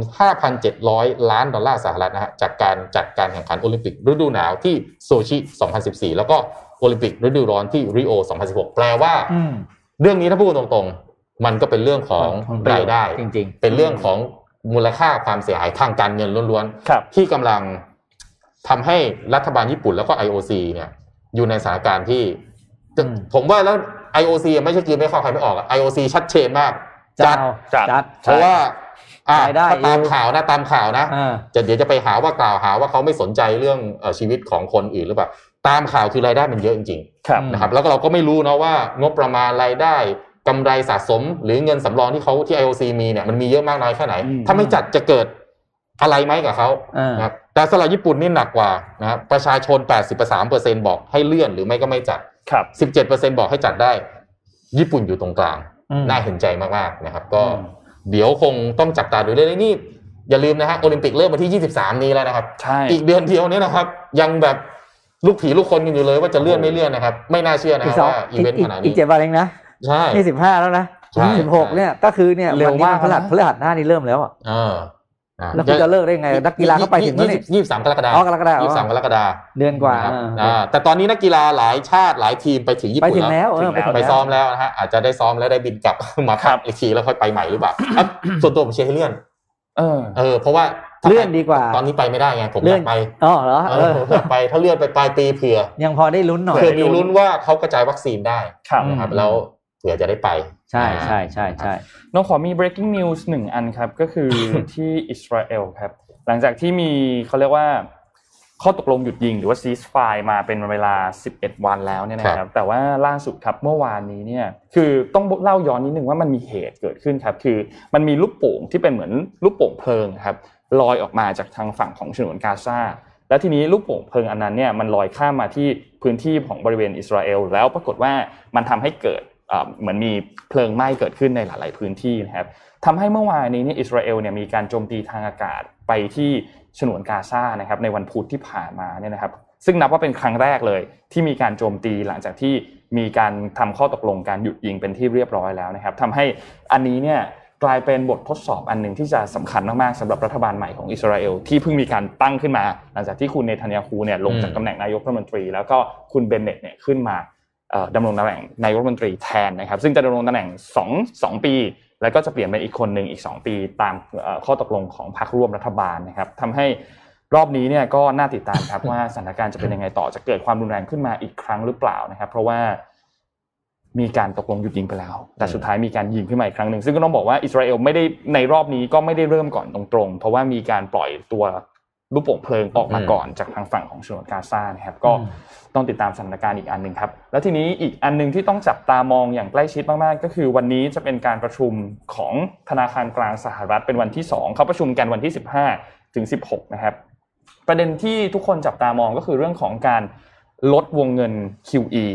5,700 ล้านดอลลาร์สหรัฐนะฮะจากการจัดการแข่งขันโอลิมปิกฤดูหนาวที่โซชิ 2014 แล้วก็โอลิมปิกฤดูร้อนที่ริโอ 2016 แปลว่าอืมเรื่องนี้ถ้าพูดตรงๆ มันก็เป็นเรื่องของของประโยชน์รายได้ จริงๆ เป็นเรื่องของ มูลค่าความเสียหายทางการเงินล้วนครับๆที่กำลังทำให้รัฐบาลญี่ปุ่นแล้วก็ IOC เนี่ย อยู่ในสถานการณ์ที่อืมผมว่าแล้ว IOC อะไม่ใช่คือไม่เข้าใครไม่ออกอะ IOC ชัดเจนมากจัดเอาจัดจัดเพราะว่าอะรายได้ถ้าตามข่าวนะตามข่าวนะอ่าจะเดี๋ยวจะไปหาว่ากล่าวหาว่าเขาไม่สนใจเรื่องเอ่อชีวิตของคนอื่นหรือเปล่าตามข่าวคือรายได้มันเยอะจริงครับๆนะครับ แล้วก็เราก็ไม่รู้นะว่างบประมาณรายได้ กำไรสะสม หรือเงินสำรองที่เขาที่ IOC มีเนี่ยมันมีเยอะมากน้อยแค่ไหนอืมถ้าไม่จัดจะเกิดอะไรไหมกับเขาอ่านนะครับแต่สำหรับญี่ปุ่นนี่หนักกว่านะครับประชาชน 83%บอกให้เลื่อนหรือไม่ก็ไม่จัดครับ17%บอกให้จัดได้ ญี่ปุ่นอยู่ตรงกลางอืมน่าเห็นใจมากๆนะครับ ก็อืมเดี๋ยวคงต้องจับตาดูเรื่อยๆนี่อย่าลืมนะฮะโอลิมปิกเริ่มวันที่ 23 นี้แล้วนะครับใช่อีกเดือนเดียวเนี้นะครับ ยังแบบลูกผีลูกคนกันอยู่เลยว่าจะเลื่อนไม่เลื่อนนะครับ ไม่น่าเชื่อนะอีคกรับสองว่าอีอีกเวนต์อีขกนาดอีนี้กเจ็ดวันเองนะ ใช่ นี่สิบห้าแล้วนะใช่สิบหกเนี่ยก็คือเนี่ยเร็วมากนนี้พฤหัสนะพฤหัสหน้านี่เริ่มแล้วอะเอออ่าแล้วคุณจะเลิกได้ไงนักกีฬาเขาไปถึงแล้วนี่ยี่สิบสามกรกฎาอ๋อกรกฎาคมยี่สิบสามกรกฎาเดือนกว่านะครับเอออ่าแต่ตอนนี้นักกีฬาหลายชาติหลายทีมไปถึงญี่ไปปุ่นถึงแล้วเออถึงแล้วถึงไปแล้วซ้อมแล้วนะฮะอาจจะได้ซ้อมแล้วได้บินกลับมาครัพักบอีกทีแล้วค่อยไปใหม่หรือเปล่าอะส่วนตัวผมเชียร์ให้เลื่อนเออเออ เพราะว่าถ้าเลื่อนดีกว่า ตอนนี้ไปไม่ได้ไงผมอเลื่ยากไปอ๋อเหรอเอเอออผมอยากไปถ้าเลื่อนไปปลายปีเผื่อ ยังพอได้ลุ้นหน่อยเผื่อมีลุ้นว่าเขากระจายวัคซีนได้ครับนะครับอืมแล้วเผื่อจะได้ไป ใช่ใช่ใช่ใช่น้องขอมี breaking news หนึ่งอันครับ ก็คือที่อิสราเอลครับ หลังจากที่มีเขาเรียกว่าข้อตกลงหยุดยิงหรือว่า ceasefire มาเป็นเวลา 11 วันแล้วเนี่ยนะครับ แต่ว่าล่าสุดครับเมื่อวานนี้เนี่ย คือต้องเล่าย้อนนิดนึงว่ามันมีเหตุเกิดขึ้นครับ คือมันมีลูกโป่งที่เป็นเหมือนลูกโป่งเพลิงครับลอยออกมาจากทางฝั่งของฉนวนกาซาแล้วทีนี้ลูกโป่งเพลิงอันนั้นเนี่ยมันลอยข้ามมาที่พื้นที่ของบริเวณอิสราเอลแล้วปรากฏว่ามันทำให้เกิด เหมือนมีเพลิงไหม้เกิดขึ้นในหลาย ๆ พื้นที่นะครับทำให้เมื่อวานนี้เนี่ยอิสราเอลเนี่ยมีการโจมตีทางอากาศไปที่ฉนวนกาซานะครับในวันพุธที่ผ่านมาเนี่ยนะครับซึ่งนับว่าเป็นครั้งแรกเลยที่มีการโจมตีหลังจากที่มีการทำข้อตกลงการหยุดยิงเป็นที่เรียบร้อยแล้วนะครับทำให้อันนี้เนี่ยกลายเป็นบททดสอบอันหนึ่งที่จะสำคัญมากๆสำหรับรัฐบาลใหม่ของอิสราเอลที่เพิ่งมีการตั้งขึ้นมา หลังจากที่คุณเนทันยาฮูเนี่ยลงจากอืมตำแหน่งนายกรัฐมนตรี แล้วก็คุณเบนเน็ตเนี่ยขึ้นมา ดำรงตำแหน่งนายกรัฐมนตรีแทนนะครับ ซึ่งจะดำรงตำแหน่งสองสองปี แล้วก็จะเปลี่ยนเป็นอีกคนหนึ่งอีก 2 ปี ตามข้อตกลงของพรรคร่วมรัฐบาลนะครับทำให้รอบนี้เนี่ยก็น่าติดตามครับว่าสถานการณ์จะเป็นยังไงต่อจะเกิดความรุนแรงขึ้นมาอีกครั้งหรือเปล่านะครับ เพราะว่ามีการตกลงหยุดยิงไปแล้ว แต่สุดท้ายมีการยิงขึ้นมาอีกครั้งหนึ่งซึ่งก็ต้องบอกว่าอิสราเอลไม่ได้ในรอบนี้ก็ไม่ได้เริ่มก่อนตรงๆ เพราะว่ามีการปล่อยตัว ลูกโป่งเพลิงออกมาก่อนจากทางฝั่งของฉนวนกาซานะครับก็อืมต้องติดตามสถานการณ์อีกอันหนึ่งครับ แล้วทีนี้อีกอันหนึ่งที่ต้องจับตามองอย่างใกล้ชิดมากๆ ก็คือวันนี้จะเป็นการประชุมของธนาคารกลางสหรัฐเป็นวันที่ 2 เขาประชุมกันวันที่ 15 ถึง 16 นะครับ ประเด็นที่ทุกคนจับตามองก็คือเรื่องของการลดวงเงิน QE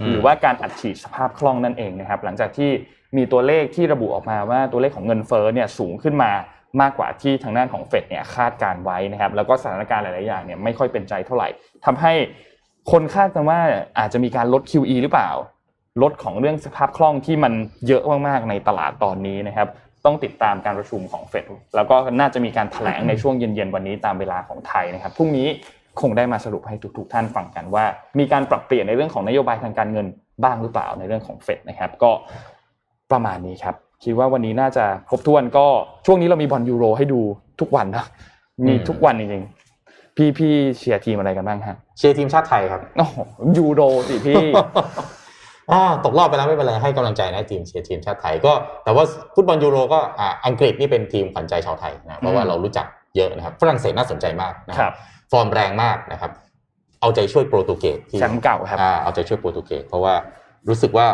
อืมหรือว่าการอัดฉีดสภาพคล่องนั่นเองนะครับ หลังจากที่มีตัวเลขที่ระบุออกมาว่าตัวเลขของเงินเฟ้อเนี่ยสูงขึ้นมา มากกว่าที่ทางด้านของเฟดเนี่ยคาดการไว้นะครับ แล้วก็สถานการณ์หลาย ๆ อย่างเนี่ยไม่ค่อยเป็นใจเท่าไหร่ทำให้คนคาดกันว่าอาจจะมีการลด QE หรือเปล่า ลดของเรื่องสภาพคล่องที่มันเยอะมาก ๆ ในตลาดตอนนี้นะครับ ต้องติดตามการประชุมของเฟดแล้วก็น่าจะมีการแถลงในช่วงเย็น ๆ วันนี้ตามเวลาของไทยนะครับพรุ่งนี้คงได้มาสรุปให้ทุก ๆ ท่านฟังกันว่า มีการปรับเปลี่ยนในเรื่องของนโยบายทางการเงินบ้างหรือเปล่าในเรื่องของเฟดนะครับ ก็ประมาณนี้ครับ คิดว่าวันนี้น่าจะครบถ้วนก็ช่วงนี้เรามีบอลยูโร ให้ดูทุกวันนะมีทุกวันจริงๆพี่พี่เชียร์ทีมอะไรกันบ้างฮะเชียร์ทีมชาติไทยครับโอ้โหยูโรสิพี่อ๋อตกรอบไปแล้วไม่เป็นไรให้กำลังใจนะทีมเชียร์ทีมชาติไทยก็ แต่ว่าฟุตบอลยูโรก็อ่าอังกฤษนี่เป็นทีมขวัญใจชาวไทยนะเพราะว่าเรารู้จักเยอะนะครับฝรั่งเศสน่าสนใจมากนะคครัรับบฟอร์มแรงมากนะครับ เอาใจช่วยโปรตุเกสที่แชมป์เก่าครับอ่าเอาใจช่วยโปรตุเกสเพราะว่ารู้สึกว่า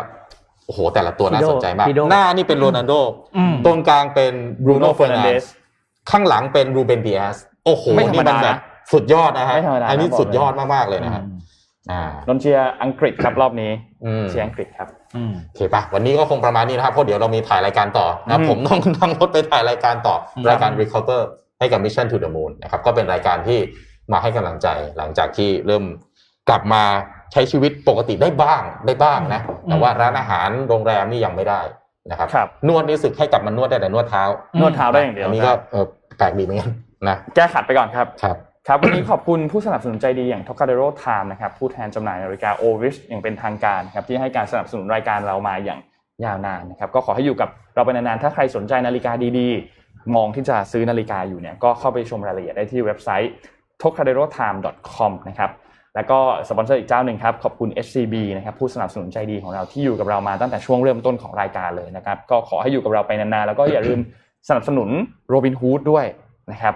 โอ้โห แต่ละตัวน่าสนใจมากพี่โด้หน้านี่เป็นโรนัลโดอืมตรงกลางเป็นบรูโน่เฟอร์นันเดส Fernandes ข้างหลังเป็นรูเบนเดียสโอ้โหไม่ธรรมนี่มันแบบนะสุดยอดนะฮะไม่ธรรมดาอันนี้นะบอกสุดยอดเลยมากๆเลยนะครับอ่านนท์เชียร์อังกฤษครับรอบนี้อืมเชียร์อังกฤษครับอืมโอเคปะวันนี้ก็คงประมาณนี้นะครับเพราะเดี๋ยวเรามีถ่ายรายการต่อนะอืมผมต้องนั่งรถไปถ่ายรายการต่อครับรายการ Recover ให้กับ Mission to the Moon นะครับก็เป็นรายการที่มาให้กำลังใจหลังจากที่เริ่มกลับมา ใช้ชีวิตปกติได้บ้างได้บ้างนะ แต่ว่าร้านอาหารโรงแรมนี่ยังไม่ได้นะครับครับนวดนี่สึกให้กลับมานวดได้แต่นวดเท้า นวดเท้าได้อย่างเดียวอันนี้ก็เออแปลกดีเหมือนกันนะแก้ขัดไปก่อนครับครับครับวันนี้ขอบคุณผู้สนับสนุนใจดีอย่าง Tocadero Time นะครับผู้แทนจำหน่ายนาฬิกา Oris อย่างเป็นทางการครับที่ให้การสนับสนุนรายการเรามาอย่างยาวนานนะครับก็ขอให้อยู่กับเราไปนานๆถ้าใครสนใจนาฬิกาดีๆ มองที่จะซื้อนาฬิกาอยู่เนี่ยก็เข้าไปชมรายละเอียดได้ที่เว็บไซต์ trocaderotime.com นะครับ แล้วก็สปอนเซอร์อีกเจ้าหนึ่งครับขอบคุณ SCB นะครับผู้สนับสนุนใจดีของเราที่อยู่กับเรามาตั้งแต่ช่วงเริ่มต้นของรายการเลยนะครับก็ขอให้อยู่กับเราไปนานๆแล้วก็อย่าลืมสนับสนุน Robinhood ด้วยนะครับ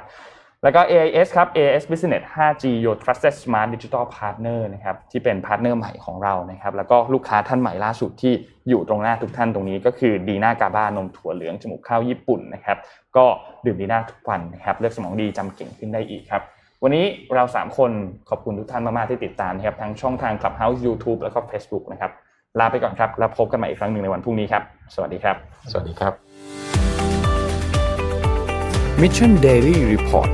แล้วก็ AIS ครับ AIS Business 5G Your Trusted Smart Digital Partner นะครับที่เป็น partner ใหม่ของเรานะครับแล้วก็ลูกค้าท่านใหม่ล่าสุดที่อยู่ตรงหน้าทุกท่านตรงนี้ก็คือดีน่ากาบ้านมถั่วเหลืองจมูกข้าวญี่ปุ่นนะครับก็ดื่มดีน่าทุกวันนะครับเลือกสมองดีจำเก่งขึ้นได้อีกครับ วันนี้เรา 3 คนขอบคุณทุกท่านมากๆที่ติดตามนะครับทั้งช่องทาง Clubhouse YouTube แล้วก็ Facebook นะครับลาไปก่อนครับ แล้วพบกันใหม่อีกครั้งหนึ่งในวันพรุ่งนี้ครับ สวัสดีครับ สวัสดีครับ Mission Daily Report